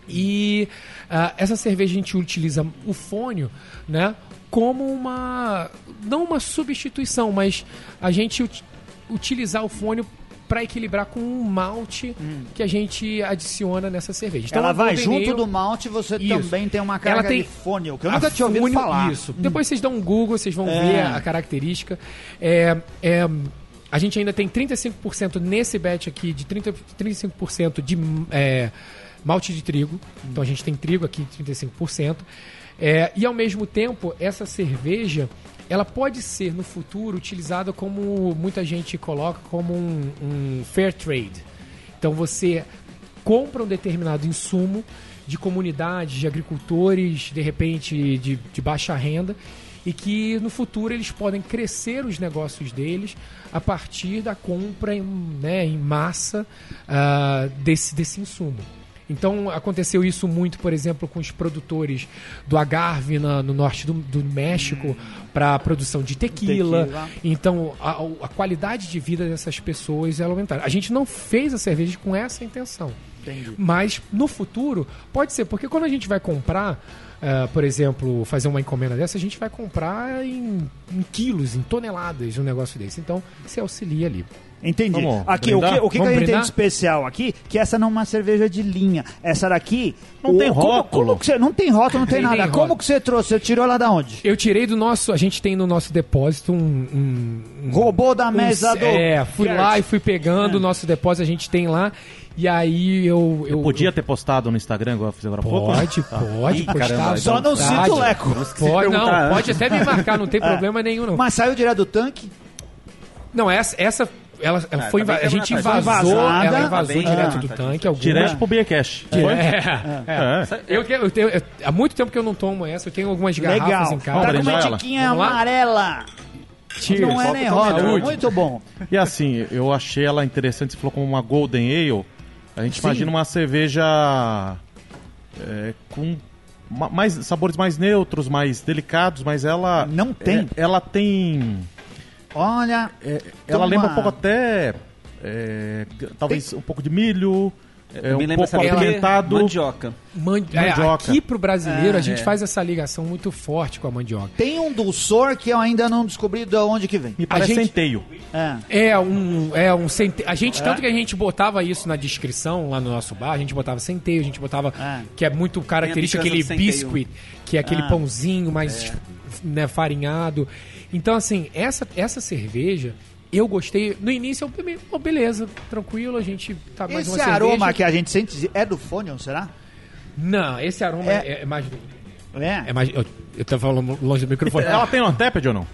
E ah, essa cerveja a gente utiliza o fônio, né, como uma não uma substituição, mas a gente ut- utilizar o fônio para equilibrar com um malte que a gente adiciona nessa cerveja. Então, ela vai junto do malte, você Isso. também tem uma Ela carga tem de fônio, que eu nunca tinha ouvido falar. Isso. Depois vocês dão um Google, vocês vão É. ver a, característica. É, é, a gente ainda tem 35% nesse batch aqui, de 30, 35% de é, malte de trigo. Então a gente tem trigo aqui, 35%. É, e ao mesmo tempo, essa cerveja ela pode ser no futuro utilizada como muita gente coloca como um, um fair trade. Então você compra um determinado insumo de comunidades, de agricultores, de repente de, de baixa renda, e que no futuro eles podem crescer os negócios deles a partir da compra em, né, em massa ah, desse, desse insumo. Então aconteceu isso muito, por exemplo, com os produtores do agarve na- no norte do, do México para a produção de tequila. Tequila. Então a, a qualidade de vida dessas pessoas ela aumentaram. A gente não fez a cerveja com essa intenção. Entendi. Mas no futuro, pode ser, porque quando a gente vai comprar, eh, por exemplo, fazer uma encomenda dessa, a gente vai comprar em, em quilos, em toneladas um negócio desse. Então, você auxilia ali. Entendi. Vamos aqui, o que, o que, que a gente tem brindar? de especial aqui, que essa não é uma cerveja de linha. Essa daqui... Não tem como- rótulo. Como que você, não tem rótulo, não tem Nem nada. tem Como rótulo. que você trouxe? Você tirou lá da onde? Eu tirei do nosso. A gente tem no nosso depósito um. um, um Roubou da um- mesa do... É, fui Gert. lá e fui pegando É. o nosso depósito, a gente tem lá. E aí eu. eu Podia ter postado no Instagram, igual eu fiz agora há pouco? Pode, pode Ih, postar. caramba, à Só não cita o Leco. Pode, não, perguntar, pode até me marcar, não tem É. problema nenhum, não. Mas saiu direto do tanque? Não, essa, essa ela, ela Ah, foi tá a gente quebrada. invasou, Vazada. ela invasou Tá direto do tá tanque. Algumas, Direto pro Beercast. É, Foi? é, É. Eu, tenho- eu tenho- eu- há muito tempo que eu não tomo essa, eu tenho algumas garrafas Legal. em Tá casa. com brindar uma tiquinha amarela. Cheers. Não é nem rosa. Saúde. Muito bom. E assim, eu achei ela interessante, você falou como uma Golden Ale. A gente Sim. imagina uma cerveja é, com ma- mais sabores mais neutros, mais delicados, mas ela Não tem. é, ela tem Olha, é, ela Toma. lembra um pouco até é, talvez um pouco de milho, é, Me um pouco apimentado. Mandioca. Man- é, Mandioca. aqui pro brasileiro, É, a gente é. faz essa ligação muito forte com a mandioca. tem um dulçor que eu ainda não descobri de onde que vem. Me parece gente- centeio. É. É um. É um cente... A gente, tanto que a gente botava isso na descrição lá no nosso bar, a gente botava centeio, a gente botava. É. Que é muito característico Tem aquele centeio. biscuit, que é aquele Ah. pãozinho mais né, farinhado. Então, assim, essa, essa cerveja. Eu gostei. No início, eu falei, "Pô, beleza, tranquilo, a gente tá mais Esse uma aroma cerveja. que a gente sente é do Fonion, será? Não, esse aroma É- é, é mais. É. É mais eu, eu tô falando longe do microfone. Ela tem uma tepid ou não?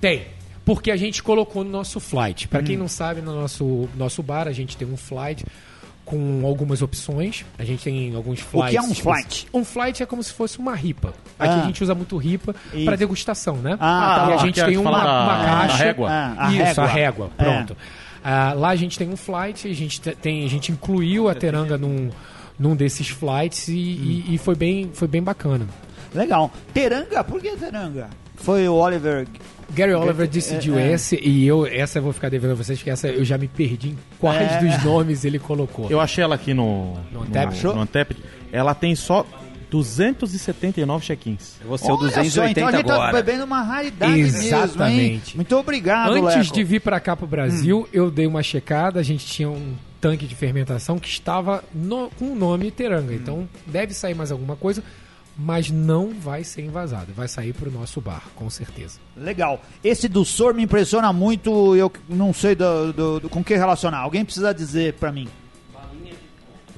Tem. Porque a gente colocou no nosso flight. Pra Hum. quem não sabe, no nosso, nosso bar a gente tem um flight com algumas opções. A gente tem alguns O flights. que é um flight? Um flight é como se fosse uma ripa. Aqui Ah. a gente usa muito ripa pra degustação, né? Ah, e tá. a gente Aqui tem a gente uma, da- uma caixa. régua. Ah, a Isso, régua. a régua. É. Pronto. Ah, lá a gente tem um flight, a gente te- tem, a gente incluiu a teranga num, num desses flights e, e- e foi, bem, foi bem bacana. Legal. Teranga? Por que teranga? Foi o Oliver. Gary Oliver decidiu é. esse e eu essa eu vou ficar devendo a vocês porque essa eu já me perdi em quais É. dos nomes ele colocou. Eu achei ela aqui no No no, Untappd? no Untappd. Ela tem só 279 check-ins. Eu vou ser o Olha só, 280 então a gente tá agora. bebendo uma raridade mesmo, hein? Exatamente. Muito obrigado, Antes Leco. de vir pra cá pro Brasil, Hum. eu dei uma checada, a gente tinha um tanque de fermentação que estava no- com o nome Teranga. Hum. Então deve sair mais alguma coisa, mas não vai ser invasado. Vai sair pro nosso bar, com certeza. Legal. Esse do Sor me impressiona muito, eu não sei do, do- do- com que relacionar. Alguém precisa dizer pra mim.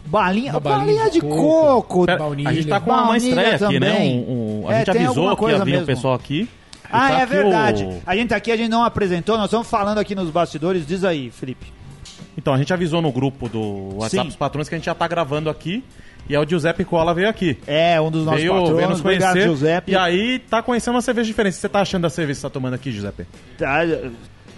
Balinha, balinha, balinha de de coco. coco. Pera, baunilha. a gente tá com uma estreia aqui, né? também. Um- um- a É, gente avisou que ia coisa vir mesmo. o pessoal aqui. Ah, tá é aqui verdade. o- A gente tá aqui, a gente não apresentou, nós estamos falando aqui nos bastidores. Diz aí, Felipe. Então, a gente avisou no grupo do WhatsApp Sim. dos patrões que a gente já tá gravando aqui. E é o Giuseppe Cola veio aqui. É, um dos nossos veio, patronos. veio nos Obrigado, conhecer. Giuseppe. E aí tá conhecendo uma cerveja diferente. O que você tá achando da cerveja que você tá tomando aqui, Giuseppe? Tá,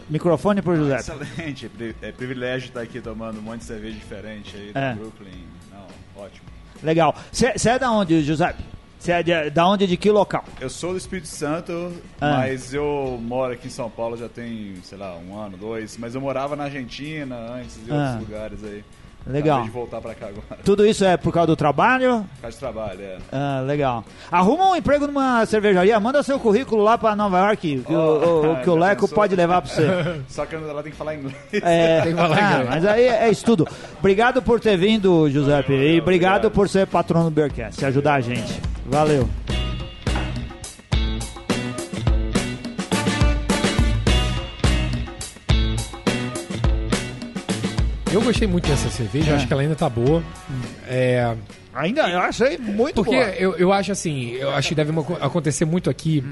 microfone pro José. Excelente, pri- é privilégio estar aqui tomando um monte de cerveja diferente aí É. do Brooklyn. Não, ótimo. Legal. Você é da onde, José? Você é de, da onde, de que local? Eu sou do Espírito Santo, Ah. mas eu moro aqui em São Paulo já tem, sei lá, um ano, dois. Mas eu morava na Argentina antes e Ah. outros lugares aí. Legal. De voltar cá agora. Tudo isso é por causa do trabalho? Por causa de trabalho, é. Ah, legal. Arruma um emprego numa cervejaria, manda seu currículo lá pra Nova York, que, o, o- o que o Leco pensou? pode levar pra você. Só que ela tem que falar inglês. É, Tem que falar ah, inglês. mas aí é isso tudo. Obrigado por ter vindo, Giuseppe. E obrigado obrigado. por ser patrono do Bearcast, ajudar a gente. Valeu. Eu gostei muito dessa cerveja, eu acho que ela ainda tá boa. É, Ainda eu achei muito Porque boa. eu, eu acho assim, eu acho que deve acontecer muito aqui,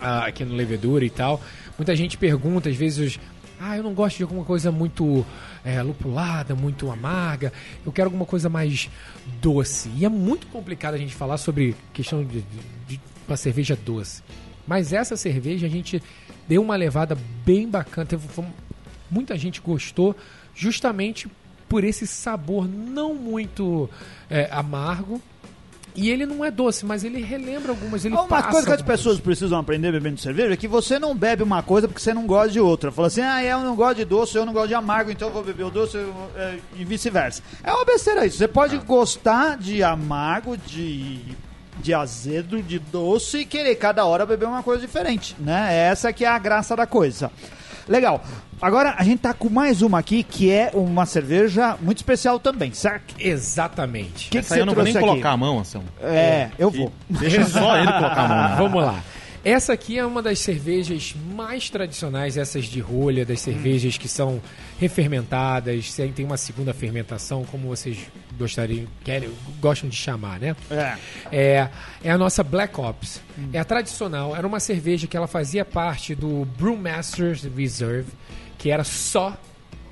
ah, aqui no Levedura e tal. Muita gente pergunta, às vezes, ah, eu não gosto de alguma coisa muito é, lupulada, muito amarga. Eu quero alguma coisa mais doce. E é muito complicado a gente falar sobre questão de, de- de uma cerveja doce. Mas essa cerveja a gente deu uma levada bem bacana. Teve, foi- muita gente gostou justamente por esse sabor não muito é, amargo. E ele não é doce, mas ele relembra algumas. Ele Uma coisa que as pessoas precisam aprender bebendo cerveja é que você não bebe uma coisa porque você não gosta de outra. Fala assim, ah, eu não gosto de doce, eu não gosto de amargo, então eu vou beber o doce é, e vice-versa. É uma besteira isso. Você pode gostar de amargo, de, de azedo, de doce e querer cada hora beber uma coisa diferente, né? Essa que é a graça da coisa. Legal. Agora a gente tá com mais uma aqui que é uma cerveja muito especial também, certo? Exatamente. Que, que Essa aí você eu não vou nem aqui? colocar a mão, Anselmo. É, eu vou. Deixa só ele colocar a mão. né? Vamos lá. Essa aqui é uma das cervejas mais tradicionais, essas de rolha, das cervejas que são refermentadas, sem- tem uma segunda fermentação, como vocês gostariam, querem, gostam de chamar, né? É. É, é a nossa Black Ops. É a tradicional. Era uma cerveja que ela fazia parte do Brewmasters Reserve, que era só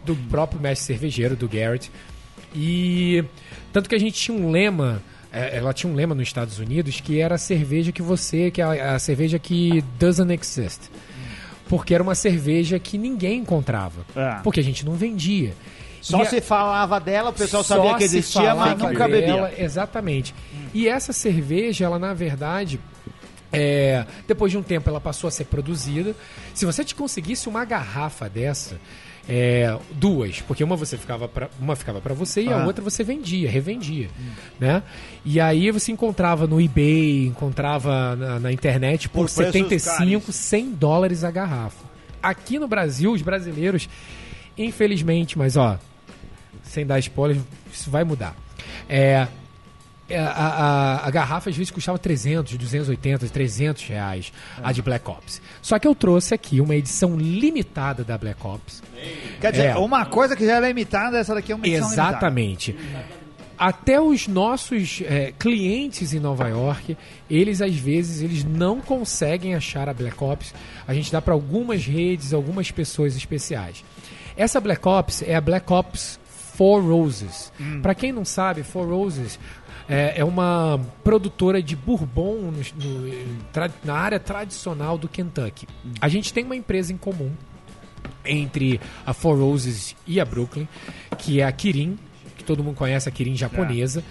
do próprio mestre cervejeiro, do Garrett. E tanto que a gente tinha um lema, é, ela tinha um lema nos Estados Unidos que era a cerveja que você, que é a, a cerveja que doesn't exist. Porque era uma cerveja que ninguém encontrava. É. Porque a gente não vendia. Só E a- se falava dela, o pessoal só sabia que existia, mas falava nunca dela, bebia. Exatamente. E essa cerveja, ela na verdade, é, depois de um tempo ela passou a ser produzida. Se você te conseguisse uma garrafa dessa, é, duas, porque uma você ficava pra, uma ficava para você e a Ah. outra você vendia, revendia, né? E aí você encontrava no eBay, encontrava na, na internet por, Por preços 75, caríssimos. 100 dólares a garrafa. Aqui no Brasil, os brasileiros, infelizmente, mas ó, sem dar spoiler, isso vai mudar. É, é, a, a- a garrafa às vezes custava 300, 280, 300 reais, a de Black Ops. Só que eu trouxe aqui uma edição limitada da Black Ops. Quer dizer, É. uma coisa que já era limitada, essa daqui é uma edição limitada. Exatamente. Até os nossos é, clientes em Nova York, eles às vezes eles não conseguem achar a Black Ops. A gente dá para algumas redes, algumas pessoas especiais. Essa Black Ops é a Black Ops Four Roses. Para quem não sabe, Four Roses é, é uma produtora de bourbon no- no- na área tradicional do Kentucky. A gente tem uma empresa em comum entre a Four Roses e a Brooklyn, que é a Kirin, que todo mundo conhece, a Kirin japonesa.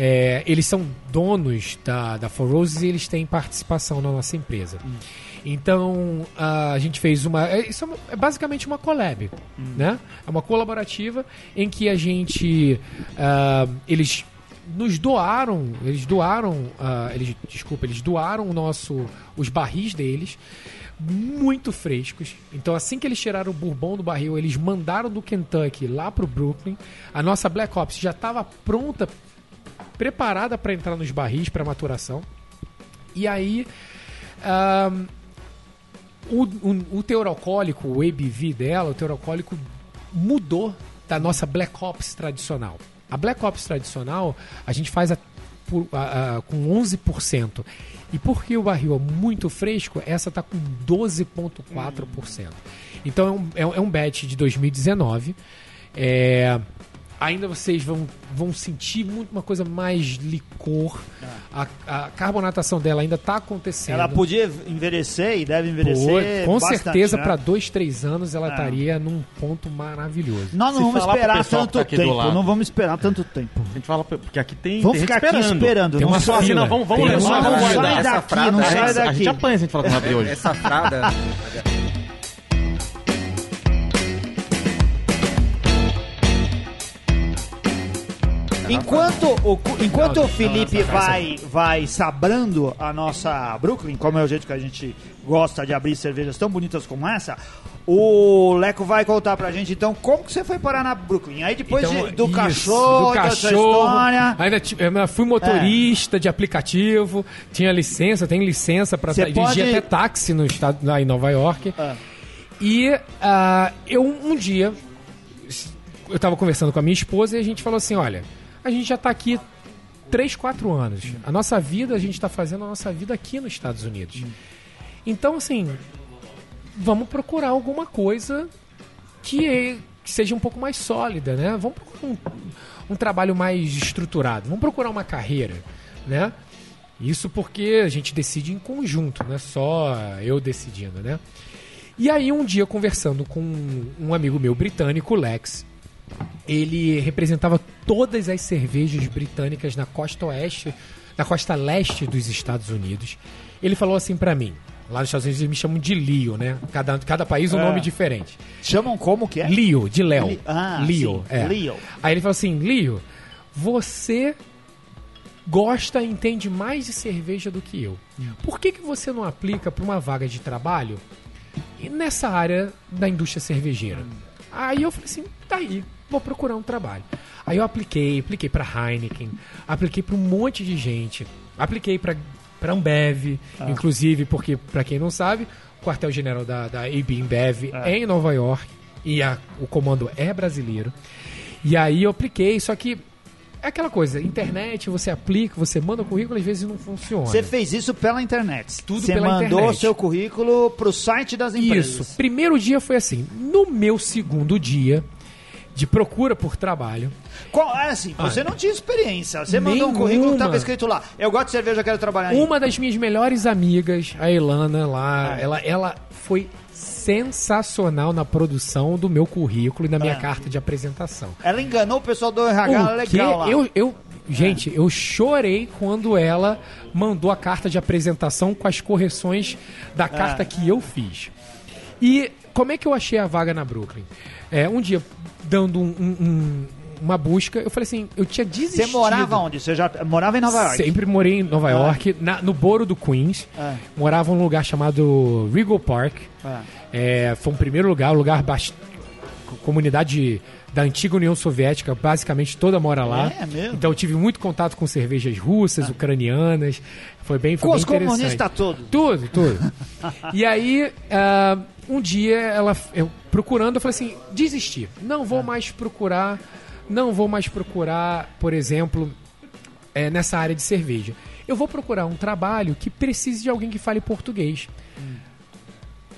É, eles são donos da, da Four Roses e eles têm participação na nossa empresa. Então a gente fez uma. é, Isso é, uma- é basicamente uma collab, né? É uma colaborativa em que a gente. ah, eles nos doaram, eles doaram, ah, eles, desculpa, eles doaram o nosso, os barris deles muito frescos. Então, assim que eles tiraram o bourbon do barril, eles mandaram do Kentucky lá pro Brooklyn. A nossa Black Ops já estava pronta, preparada para entrar nos barris para maturação. E aí, ahn, o, o, o teor alcoólico, o ABV dela, o teor alcoólico mudou da nossa Black Ops tradicional. A Black Ops tradicional, a gente faz a- a- a- com 11%. E porque o barril é muito fresco, essa está com 12,4%. Então é um, é, é um batch de 2019. É, ainda vocês vão, vão sentir muito uma coisa mais licor. A, a carbonatação dela ainda está acontecendo. Ela podia envelhecer e deve Pô, envelhecer. com bastante, certeza, né? para dois, três anos, ela É. estaria num ponto maravilhoso. Nós não Se vamos esperar que tanto tá tempo. Não vamos esperar tanto tempo. A gente fala, porque aqui tem, Vamos tem ficar gente aqui esperando. esperando. Tem uma fila. Não, vamos, vamos Tem ler, uma vamos gente daqui. apanha se a gente falar com o abrir hoje. Essa frada. Enquanto o, enquanto o Felipe vai, vai sabrando a nossa Brooklyn, como é o jeito que a gente gosta de abrir cervejas tão bonitas como essa, o Leco vai contar pra gente então como que você foi parar na Brooklyn. Aí depois Então, de- do isso, cachorro, do cachorro. história. Ainda eu fui motorista de aplicativo, tinha licença, tem licença Você dirigir pode- até táxi no estado lá em Nova York. Ah. E ah, eu um dia eu estava conversando com a minha esposa e a gente falou assim, olha, a gente já está aqui 3, 4 anos. A nossa vida, a gente está fazendo a nossa vida aqui nos Estados Unidos. Então, assim, vamos procurar alguma coisa que, que seja um pouco mais sólida, né? Vamos procurar um, um trabalho mais estruturado. Vamos procurar uma carreira, né? Isso porque a gente decide em conjunto, não é só eu decidindo, né? E aí um dia conversando com um amigo meu britânico, Lex, ele representava todas as cervejas britânicas na costa oeste, na costa leste dos Estados Unidos. Ele falou assim pra mim, lá nos Estados Unidos eles me chamam de Leo, né? Cada, cada país um É. nome diferente. Chamam como que é? Leo, de Léo. Li- ah, Leo, sim, é. Leo. Aí ele falou assim, Leo, você gosta e entende mais de cerveja do que eu. Por que, que você não aplica para uma vaga de trabalho nessa área da indústria cervejeira? Aí eu falei assim, tá aí, vou procurar um trabalho. Aí eu apliquei, apliquei para Heineken, apliquei para um monte de gente, apliquei para para Ambev, inclusive porque, para quem não sabe, o quartel-general da, da AB Ambev é em Nova York e a- o comando é brasileiro. E aí eu apliquei, só que é aquela coisa, internet, você aplica, você manda o currículo, às vezes não funciona. Você fez isso pela internet. Tudo Você pela mandou internet. seu currículo pro site das empresas. Isso. Primeiro dia foi assim. No meu segundo dia de procura por trabalho, Qual, é assim, você não tinha experiência. Você mandou um currículo que tava escrito lá. Eu gosto de cerveja, eu quero trabalhar aí. uma das minhas melhores amigas, a Elana lá, Ah. ela, ela foi sensacional na produção do meu currículo e na minha Ah. carta de apresentação. Ela enganou o pessoal do RH O legal lá. Eu, eu, gente, eu chorei quando ela mandou a carta de apresentação com as correções da carta que eu fiz. E como é que eu achei a vaga na Brooklyn? É, um dia, dando um- um- um- uma busca, eu falei assim, eu tinha Você desistido. morava onde? Você já morava em Nova York? Sempre morei em Nova York, na- no Boro do Queens. Ah. Morava num lugar chamado Regal Park. Ah. É, foi um primeiro lugar, um lugar bast... comunidade da antiga União Soviética, basicamente toda mora lá. É mesmo? Então eu tive muito contato com cervejas russas, ucranianas. Foi bem, foi Com bem os comunistas todos. Tudo, tudo. e aí, ah, um dia, ela, eu procurando, eu falei assim: desisti. Não vou mais procurar, não vou mais procurar, por exemplo, é, nessa área de cerveja. Eu vou procurar um trabalho que precise de alguém que fale português.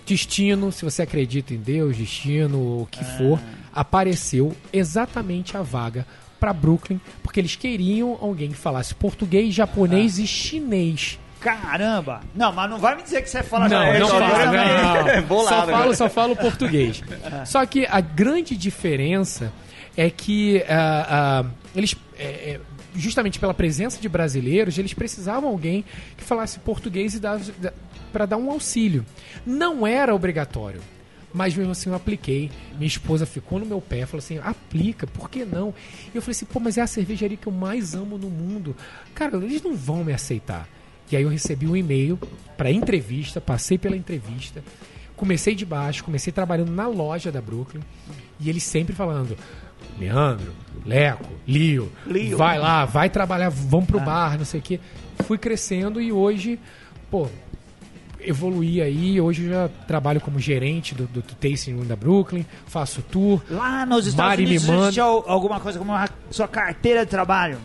Destino, se você acredita em Deus, destino, o que for, apareceu exatamente a vaga para Brooklyn, porque eles queriam alguém que falasse português, japonês e chinês. Caramba! Não, mas não vai me dizer que você fala Não, japonês não também. falo, não. Bolado Só falo, só falo português. Só que a grande diferença é que ah, ah, eles, é, justamente pela presença de brasileiros, eles precisavam de alguém que falasse português e para dar um auxílio. Não era obrigatório. Mas mesmo assim eu apliquei. Minha esposa ficou no meu pé, falou assim: aplica, por que não? E eu falei assim: pô, mas é a cervejaria que eu mais amo no mundo. Cara, eles não vão me aceitar. E aí eu recebi um e-mail para entrevista, passei pela entrevista, comecei de baixo, comecei trabalhando na loja da Brooklyn e eles sempre falando: Leandro, Leco, Lio, Lio. vai lá, vai trabalhar, vamos pro bar, não sei o quê. Fui crescendo e hoje, pô, evoluí aí. Hoje eu já trabalho como gerente do, do, do Tasting Room da Brooklyn, faço tour. Lá nos Estados Mari Unidos manda- existe al- alguma coisa como a sua carteira de trabalho.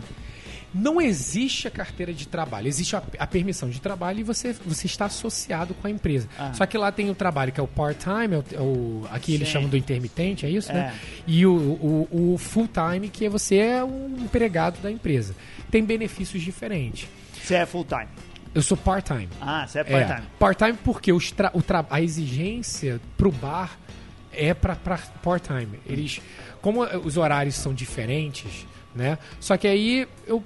Não existe a carteira de trabalho, existe a, a permissão de trabalho e você, você está associado com a empresa. Ah. Só que lá tem o trabalho que é o part-time, é o, é aqui eles Sim. chamam do intermitente, é isso, né? É. E o, o, o full-time, que é você é um empregado da empresa. Tem benefícios diferentes. Você é full time. Eu sou part-time. Ah, você é É, part-time. part-time porque os tra- o tra- a exigência pro bar é para part-time. Eles, como os horários são diferentes, né? Só que aí eu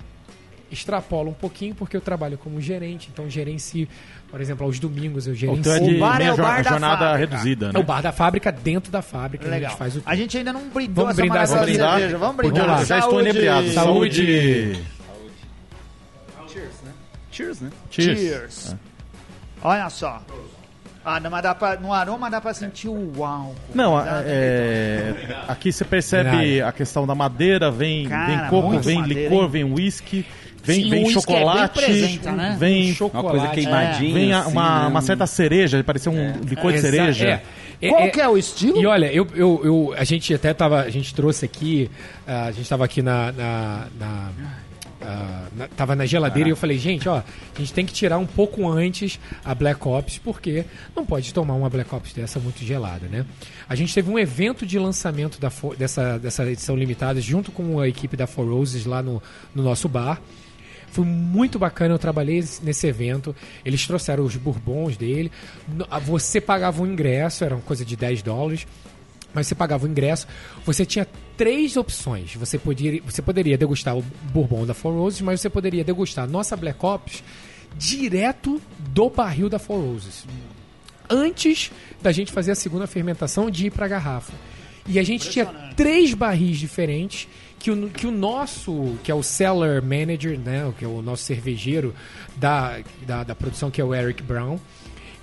extrapolo um pouquinho porque eu trabalho como gerente, então gerencio, por exemplo, aos domingos eu gerencio Então é de O bar é o jo- bar da jornada fábrica. reduzida, É né? o bar da fábrica dentro da fábrica, a Legal. gente faz o A gente ainda não brindou Vamos essa brindar, vamos brindar? cerveja. Vamos Vamos brindar. lá, já estou Saúde. inebriado. Saúde! Cheers, né? Cheers. Cheers. Olha só. Ah, não, mas dá pra, no aroma dá pra sentir o álcool. Não, é, aqui você percebe a questão da madeira, vem, Cara, vem coco, vem madeira, licor, hein? vem whisky, vem, Sim, vem é bem chocolate, presente, né? vem, chocolate. Uma coisa queimadinha. vem assim, uma, né? uma certa cereja, parecia um licor de cereja. é. É, Qual é- que é o estilo? E olha, eu, eu, eu- a gente até tava, a gente trouxe aqui, ah, a gente tava aqui na, na, na- ah, na- tava na geladeira e eu falei, gente, ó, a gente tem que tirar um pouco antes a Black Ops, porque não pode tomar uma Black Ops dessa muito gelada, né? A gente teve um evento de lançamento da, dessa, dessa edição limitada junto com a equipe da Four Roses lá no, no nosso bar. Foi muito bacana, eu trabalhei nesse evento. Eles trouxeram os bourbons dele. Você pagava um ingresso, era uma coisa de 10 dólares. Mas você pagava o ingresso, você tinha três opções. Você poderia, você poderia degustar o bourbon da Four Roses, mas você poderia degustar a nossa Black Ops direto do barril da Four Roses antes da gente fazer a segunda fermentação de ir para a garrafa. E a gente tinha três barris diferentes que o, que o nosso, que é o seller manager, né, que é o nosso cervejeiro da, da, da produção, que é o Eric Brown,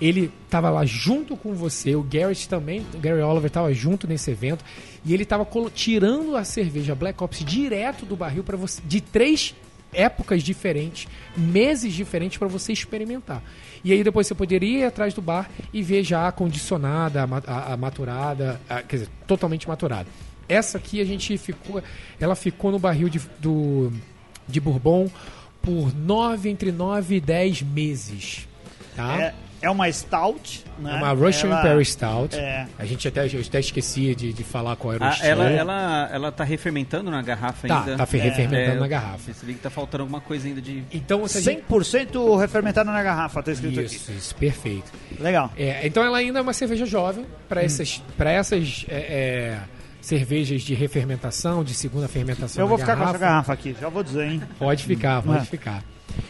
ele estava lá junto com você, o Garrett também, o Gary Oliver estava junto nesse evento, e ele estava tirando a cerveja Black Ops direto do barril para você, de três épocas diferentes, meses diferentes para você experimentar. E aí depois você poderia ir atrás do bar e ver já a condicionada, a, a maturada, a- quer dizer, totalmente maturada. Essa aqui a gente ficou, ela ficou no barril de, do, de Bourbon por nove, entre 9 e 10 meses. Tá? É, é uma stout, né? É uma Russian Ela- Imperial Stout. É. A gente até, eu até esqueci de, de falar qual era o Ah, estilo. ela, ela, ela tá refermentando na garrafa Tá, ainda? tá fe- refermentando eu na garrafa. Percebi que tá faltando alguma coisa ainda de... Então, se a gente... 100% refermentado na garrafa, tá escrito Isso, isso, perfeito. aqui. Legal. É, então ela ainda é uma cerveja jovem para essas, pra essas é, é, cervejas de refermentação, de segunda fermentação. Eu vou ficar com garrafa. essa garrafa aqui, já vou dizer, hein? Pode ficar, pode É. ficar.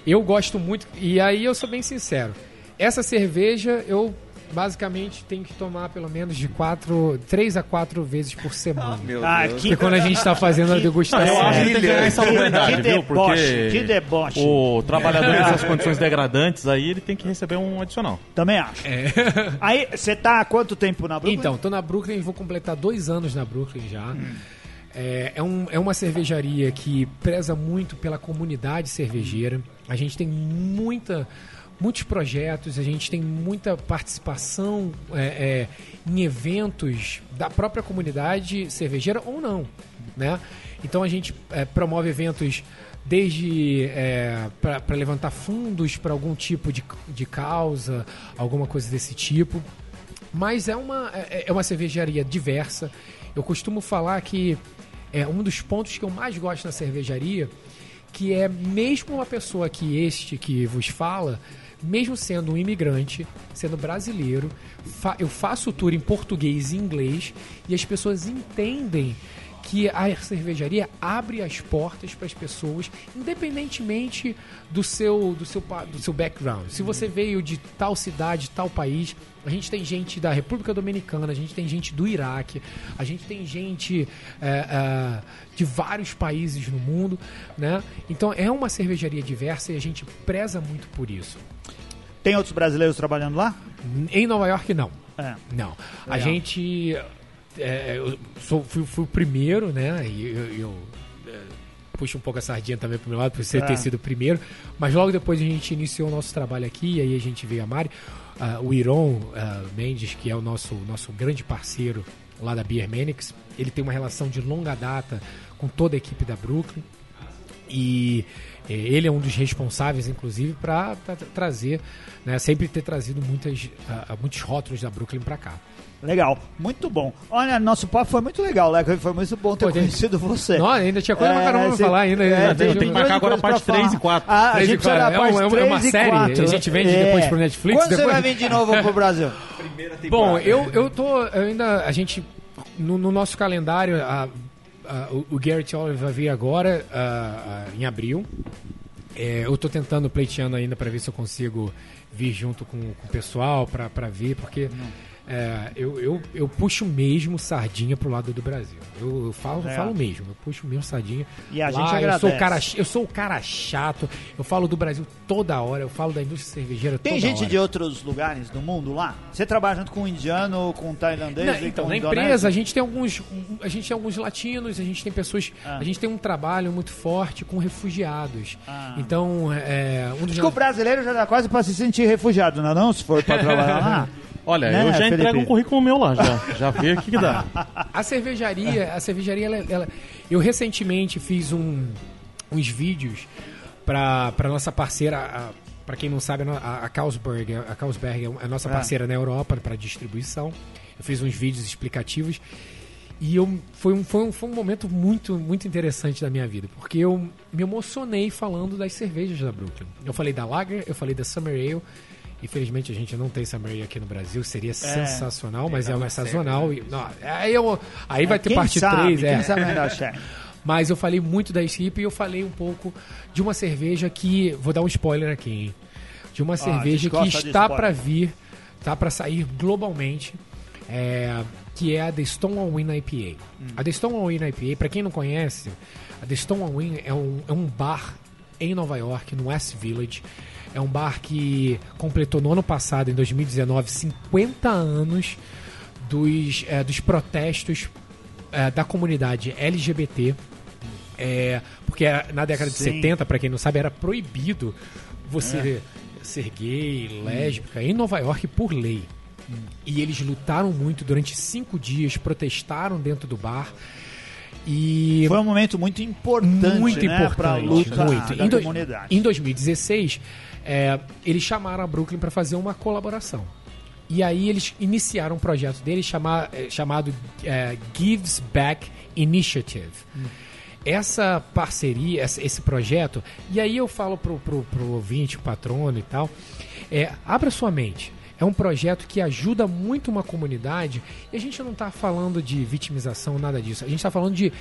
Eu gosto muito, e aí eu sou bem sincero. Essa cerveja eu basicamente tenho que tomar pelo menos de quatro, três a quatro vezes por semana. Meu Ah, Deus. que- Porque quando a gente está fazendo a Que- degustação. Eu acho que tem que ganhar essa Que oportunidade, viu? deboche, Porque que deboche. o trabalhador nessas condições degradantes aí, ele tem que receber um adicional. Também acho. Aí, você tá há quanto tempo na Brooklyn? Então, tô na Brooklyn, vou completar dois anos na Brooklyn já. É, é, um- é uma cervejaria que preza muito pela comunidade cervejeira. A gente tem muita, muitos projetos, a gente tem muita participação é, é, em eventos da própria comunidade cervejeira ou não, né? Então a gente é, promove eventos desde para levantar fundos para algum tipo de, de causa, alguma coisa desse tipo. Mas é uma, é é uma cervejaria diversa. Eu costumo falar que é um dos pontos que eu mais gosto na cervejaria, que é mesmo uma pessoa que este que vos fala, mesmo sendo um imigrante, sendo brasileiro, fa- eu faço o tour em português e inglês e as pessoas entendem que a cervejaria abre as portas para as pessoas, independentemente do seu, do, seu, do seu background. Se você veio de tal cidade, tal país, a gente tem gente da República Dominicana, a gente tem gente do Iraque, a gente tem gente é, é, de vários países no mundo, né? Então é uma cervejaria diversa e a gente preza muito por isso. Tem outros brasileiros trabalhando lá? Em Nova York, não. É. Não. A Legal. gente. é, eu sou, fui, fui o primeiro, né? E eu, eu, é, puxo um pouco a sardinha também pro meu lado, por você É. ter sido o primeiro. Mas logo depois a gente iniciou o nosso trabalho aqui, e aí a gente veio a Mari. Ah, o Iron ah, Mendes, que é o nosso, nosso grande parceiro lá da Beer Manix, ele tem uma relação de longa data com toda a equipe da Brooklyn. E eh, ele é um dos responsáveis, inclusive, para trazer, né, sempre ter trazido muitas, ah, muitos rótulos da Brooklyn para cá. Legal, muito bom. Olha, nosso papo foi muito legal, Leco. Foi muito bom ter Pô, tem- conhecido você. Não, ainda tinha coisa pra caramba pra cê- falar ainda. É, Tem- tem, tem que marcar agora a parte três e quatro. Ah, a Três e gente quatro. da É parte uma- é uma 3 e série, 4. a gente vende depois pro Netflix, Quando você depois- vai vir de novo pro Brasil? Bom, eu, eu tô eu ainda. A gente. No, no nosso calendário, a- a- o, Garrett Oliver vai vir agora, ah, em abril. É, eu tô tentando, pleiteando ainda para ver se eu consigo vir junto com, com o pessoal para ver, porque é, eu, eu, eu puxo mesmo sardinha pro lado do Brasil. Eu, eu falo, Legal. falo mesmo, eu puxo mesmo sardinha. E a Lá, gente eu sou, o agradece. cara, eu sou o cara chato, eu falo do Brasil toda hora, eu falo da indústria cervejeira Tem toda gente hora. de outros lugares do mundo lá? Você trabalha junto com um indiano, com um tailandês e então, com na indonésio? empresa a gente tem alguns, a gente tem alguns latinos, a gente tem pessoas, Ah. a gente tem um trabalho muito forte com refugiados. Ah. Então, é, um dos Acho que o brasileiro já dá quase pra se sentir refugiado, não é não? Se for pra trabalhar lá. Olha, Né, eu já entrego Felipe? um currículo meu lá, já. Já vi o que, que dá. A cervejaria, a cervejaria, ela, ela- eu recentemente fiz um, uns vídeos para para nossa parceira, para quem não sabe, a, a Carlsberg, a Carlsberg é a nossa Ah. parceira na Europa para distribuição. Eu fiz uns vídeos explicativos e eu foi um, foi um, foi um momento muito muito interessante da minha vida, porque eu me emocionei falando das cervejas da Brooklyn. Eu falei da Lager, eu falei da Summer Ale. Infelizmente a gente não tem Ale aqui no Brasil, seria sensacional, mas é uma sazonal. E, não, aí, eu, aí vai ter parte sabe, 3, Quem é. sabe melhor, chefe. Mas eu falei muito da Skip e eu falei um pouco de uma cerveja que. Vou dar um spoiler aqui, hein? De uma cerveja gente que está para vir, tá para sair globalmente, é, que é a The Stonewall Inn IPA. Hum. A The Stonewall Inn IPA, para quem não conhece, a The Stonewall Inn é um, é um bar em Nova York, no West Village. É um bar que completou no ano passado, em 2019, 50 anos dos, é, dos protestos é, da comunidade LGBT É, porque era- na década de Sim. 70, para quem não sabe, era proibido você ser gay, lésbica em Nova York por lei. E eles lutaram muito durante cinco dias, protestaram dentro do bar. E Foi um momento muito importante, muito né, importante. pra luta muito. da Em, do- comunidade. em 2016, é, eles chamaram a Brooklyn para fazer uma colaboração. E aí eles iniciaram um projeto deles eh, chamado eh, Gives Back Initiative. Essa parceria, esse projeto, e aí eu falo pro, pro, pro ouvinte, pro patrono e tal, é, abra sua mente. É um projeto que ajuda muito uma comunidade e a gente não está falando de vitimização, nada disso. A gente está falando de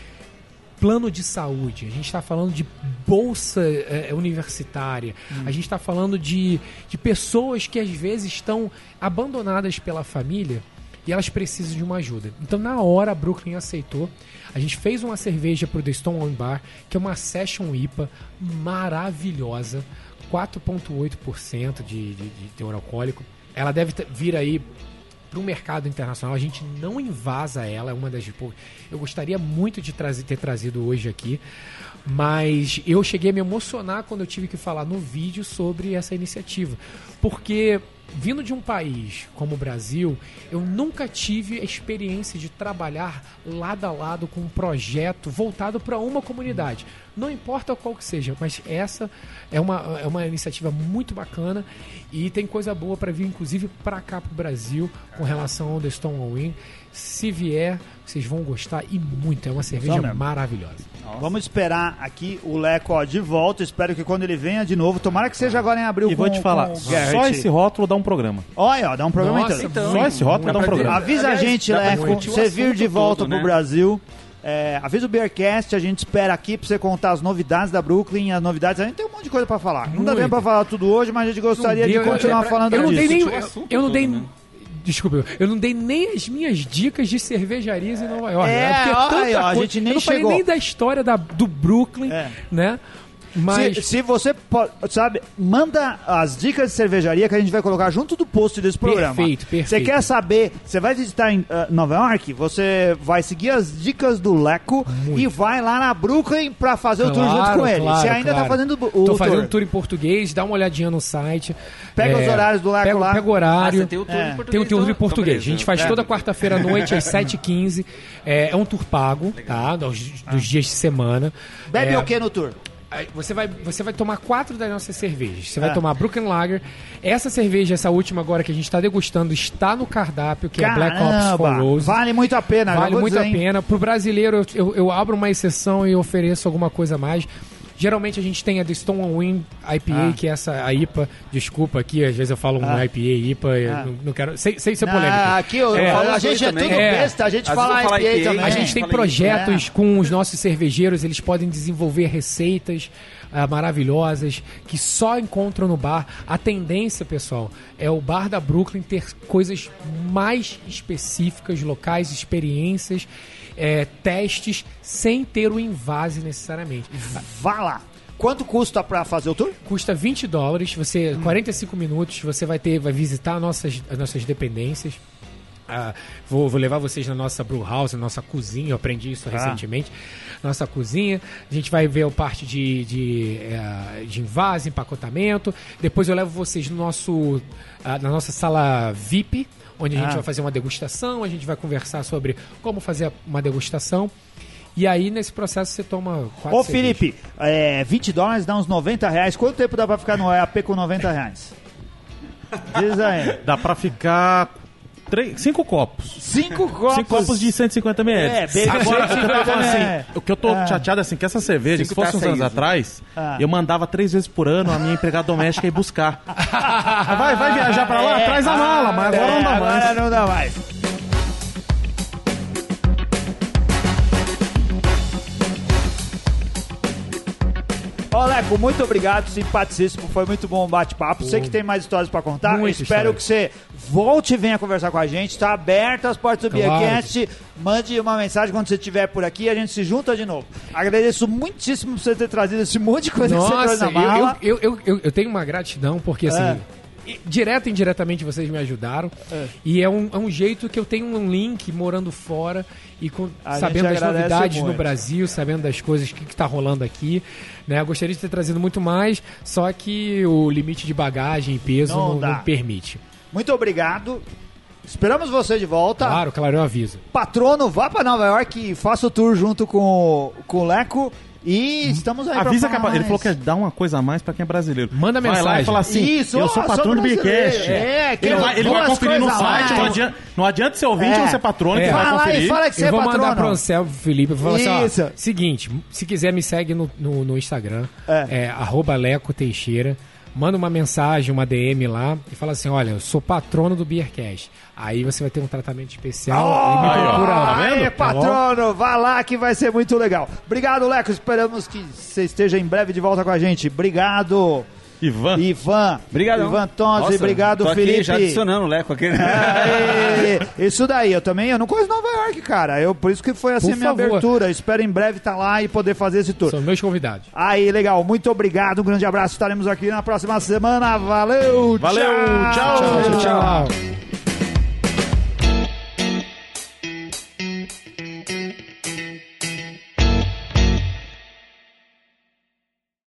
plano de saúde, a gente está falando de bolsa eh, universitária, a gente está falando de, de pessoas que às vezes estão abandonadas pela família e elas precisam de uma ajuda. Então, na hora, a Brooklyn aceitou. A gente fez uma cerveja para o The Stone Bar, que é uma Session IPA maravilhosa, 4,8% de, de, de teor alcoólico. Ela deve vir aí para o mercado internacional. A gente não invasa ela, é uma das pou- Eu gostaria muito de trazer- ter trazido hoje aqui, mas eu cheguei a me emocionar quando eu tive que falar no vídeo sobre essa iniciativa, porque vindo de um país como o Brasil, eu nunca tive a experiência de trabalhar lado a lado com um projeto voltado para uma comunidade. Não importa qual que seja, mas essa é uma, é uma iniciativa muito bacana e tem coisa boa para vir, inclusive, para cá para o Brasil, com relação ao The Stone. Se vier, vocês vão gostar e muito. É uma cerveja mesmo. maravilhosa. Vamos esperar aqui o Leco ó, de volta. Espero que quando ele venha de novo, tomara que seja agora em abril E vou com- te falar, só esse rótulo dá um programa. Olha, ó, dá um programa Nossa, inteiro. então. Só esse rótulo dá um programa. Avisa a gente, Leco, você vir de volta todo, pro né? Brasil. É, avisa o Beercast, a gente espera aqui pra você contar as novidades da Brooklyn, as novidades. A gente tem um monte de coisa pra falar. Não dá tempo pra falar tudo hoje, mas a gente gostaria de continuar eu- falando eu não disso. dei nem, eu, eu não todo, dei. né? Desculpa, eu não dei nem as minhas dicas de cervejarias em Nova York. É, né? Porque ó, tanta ó, a coisa- gente nem eu não falei chegou. nem da história da, do Brooklyn, É. né? Mas Se, se você pode, sabe, manda as dicas de cervejaria que a gente vai colocar junto do post desse programa. Perfeito, perfeito. Você quer saber, você vai visitar em ah, Nova York, você vai seguir as dicas do Leco e vai lá na Brooklyn pra fazer o tour junto Claro, com ele. claro, você ainda tá claro. fazendo o Tô tour. fazendo um tour em português, dá uma olhadinha no site. Pega os horários do Leco pega, lá. Pega o Ah, horário. você tem o tour É. em português. Tem o tour então? em português. Então, A gente faz beleza. toda quarta-feira à noite, às 7h15. É, é um tour pago, tá? Dos, dos dias de semana. Bebe É, o que no tour? Você vai, você vai tomar quatro das nossas cervejas. Você vai Ah. tomar Brooklyn Lager. Essa cerveja, essa última agora que a gente está degustando, está no cardápio, que é Black Ops for Caramba, Rose. vale muito a pena. já Vale muito dizer, a pena. Pro brasileiro, eu, eu, eu abro uma exceção e ofereço alguma coisa a mais. Geralmente a gente tem a The Stone and Win IPA, Ah. que é essa a IPA. Desculpa aqui, às vezes eu falo um Ah. IPA, IPA, eu Ah. não, não quero. Sem, sem ser Ah, polêmico. aqui eu, É. eu falo, a gente é tudo É. besta, a gente fala IPA IPA, também. A gente tem projetos com os nossos cervejeiros, eles podem desenvolver receitas ah, maravilhosas que só encontram no bar. A tendência, pessoal, é o bar da Brooklyn ter coisas mais específicas, locais, experiências, eh, testes, sem ter o invase necessariamente. Vá lá. Quanto custa pra fazer o tour? Custa 20 dólares, você 45 minutos, você vai ter, vai visitar nossas, as nossas dependências. Ah, vou, vou levar vocês na nossa brew house, na nossa cozinha, eu aprendi isso recentemente. Nossa cozinha, a gente vai ver a parte de, de, eh, de invase, empacotamento. Depois eu levo vocês no nosso, ah, na nossa sala VIP, onde a gente Ah. vai fazer uma degustação, a gente vai conversar sobre como fazer uma degustação. E aí, nesse processo, você toma quatro Ô cervejas. Felipe, é, 20 dólares dá uns 90 reais. Quanto tempo dá pra ficar no EAP com 90 reais? Diz aí. Dá pra ficar três, cinco copos. Cinco copos. Cinco copos de 150 ml. É, bem Agora, o que eu tô falando assim, é. o que eu tô Ah. chateado é assim, que essa cerveja, se fosse uns anos atrás, Ah. eu mandava três vezes por ano a minha empregada doméstica ir buscar. vai, vai viajar pra lá? É, Traz a mala, mas agora é, não dá mais. Agora não dá mais. Ô, Leco, muito obrigado, simpaticíssimo. Foi muito bom o bate-papo. Sei que tem mais histórias pra contar. Muita Espero história. que você volte e venha conversar com a gente. Está aberto as portas do Claro. Beercast. Mande uma mensagem quando você estiver por aqui e a gente se junta de novo. Agradeço muitíssimo por você ter trazido esse monte de coisa que você Nossa, trouxe na eu, mala. eu, eu, eu, eu tenho uma gratidão, porque assim, É. e- direto e indiretamente vocês me ajudaram. E é um, é um jeito que eu tenho um link morando fora e com- sabendo das novidades no. Brasil, sabendo das coisas que, está rolando aqui. Né? Eu gostaria de ter trazido muito mais, só que o limite de bagagem e peso Não não, não permite. Muito obrigado. Esperamos você de volta. Claro, claro, eu aviso. Patrono, vá pra Nova York e faça o tour junto com, com o Leco. E estamos aí pra Avisa que falar é pa- ele mais. falou que dá uma coisa a mais pra quem é brasileiro. Manda Vai lá mensagem. e fala assim: Isso, eu ó, sou patrono do. Beercast. É, ele quero vai, ele vai conferir no a site. Não adianta, não adianta ser ouvinte É. ou ser patrono, É. que vai e conferir. fala que você é eu vou mandar pro Anselmo Felipe e falar assim, Isso. ó, seguinte, se quiser me segue no, no, no Instagram, É. é, arroba Leco Teixeira, manda uma mensagem, uma DM lá e fala assim, olha, eu sou patrono do Beercast. Aí você vai ter um tratamento especial e me ó. procura lá. Tá vendo? Aê, Tá patrono, vá lá que vai ser muito legal. Obrigado, Leco. Esperamos que você esteja em breve de volta com a gente. Obrigado, Ivan. Ivan. Obrigadão. Ivan Tonzi, obrigado, tô Felipe. Aqui já adicionando o Leco aqui. Aê, isso daí, eu também, eu não conheço Nova York, cara. Eu, por isso que foi assim Por a minha favor. abertura. Espero em breve estar lá e poder fazer esse tour. São meus convidados. Aí, legal. Muito obrigado. Um grande abraço. Estaremos aqui na próxima semana. Valeu. Valeu, tchau. tchau. tchau.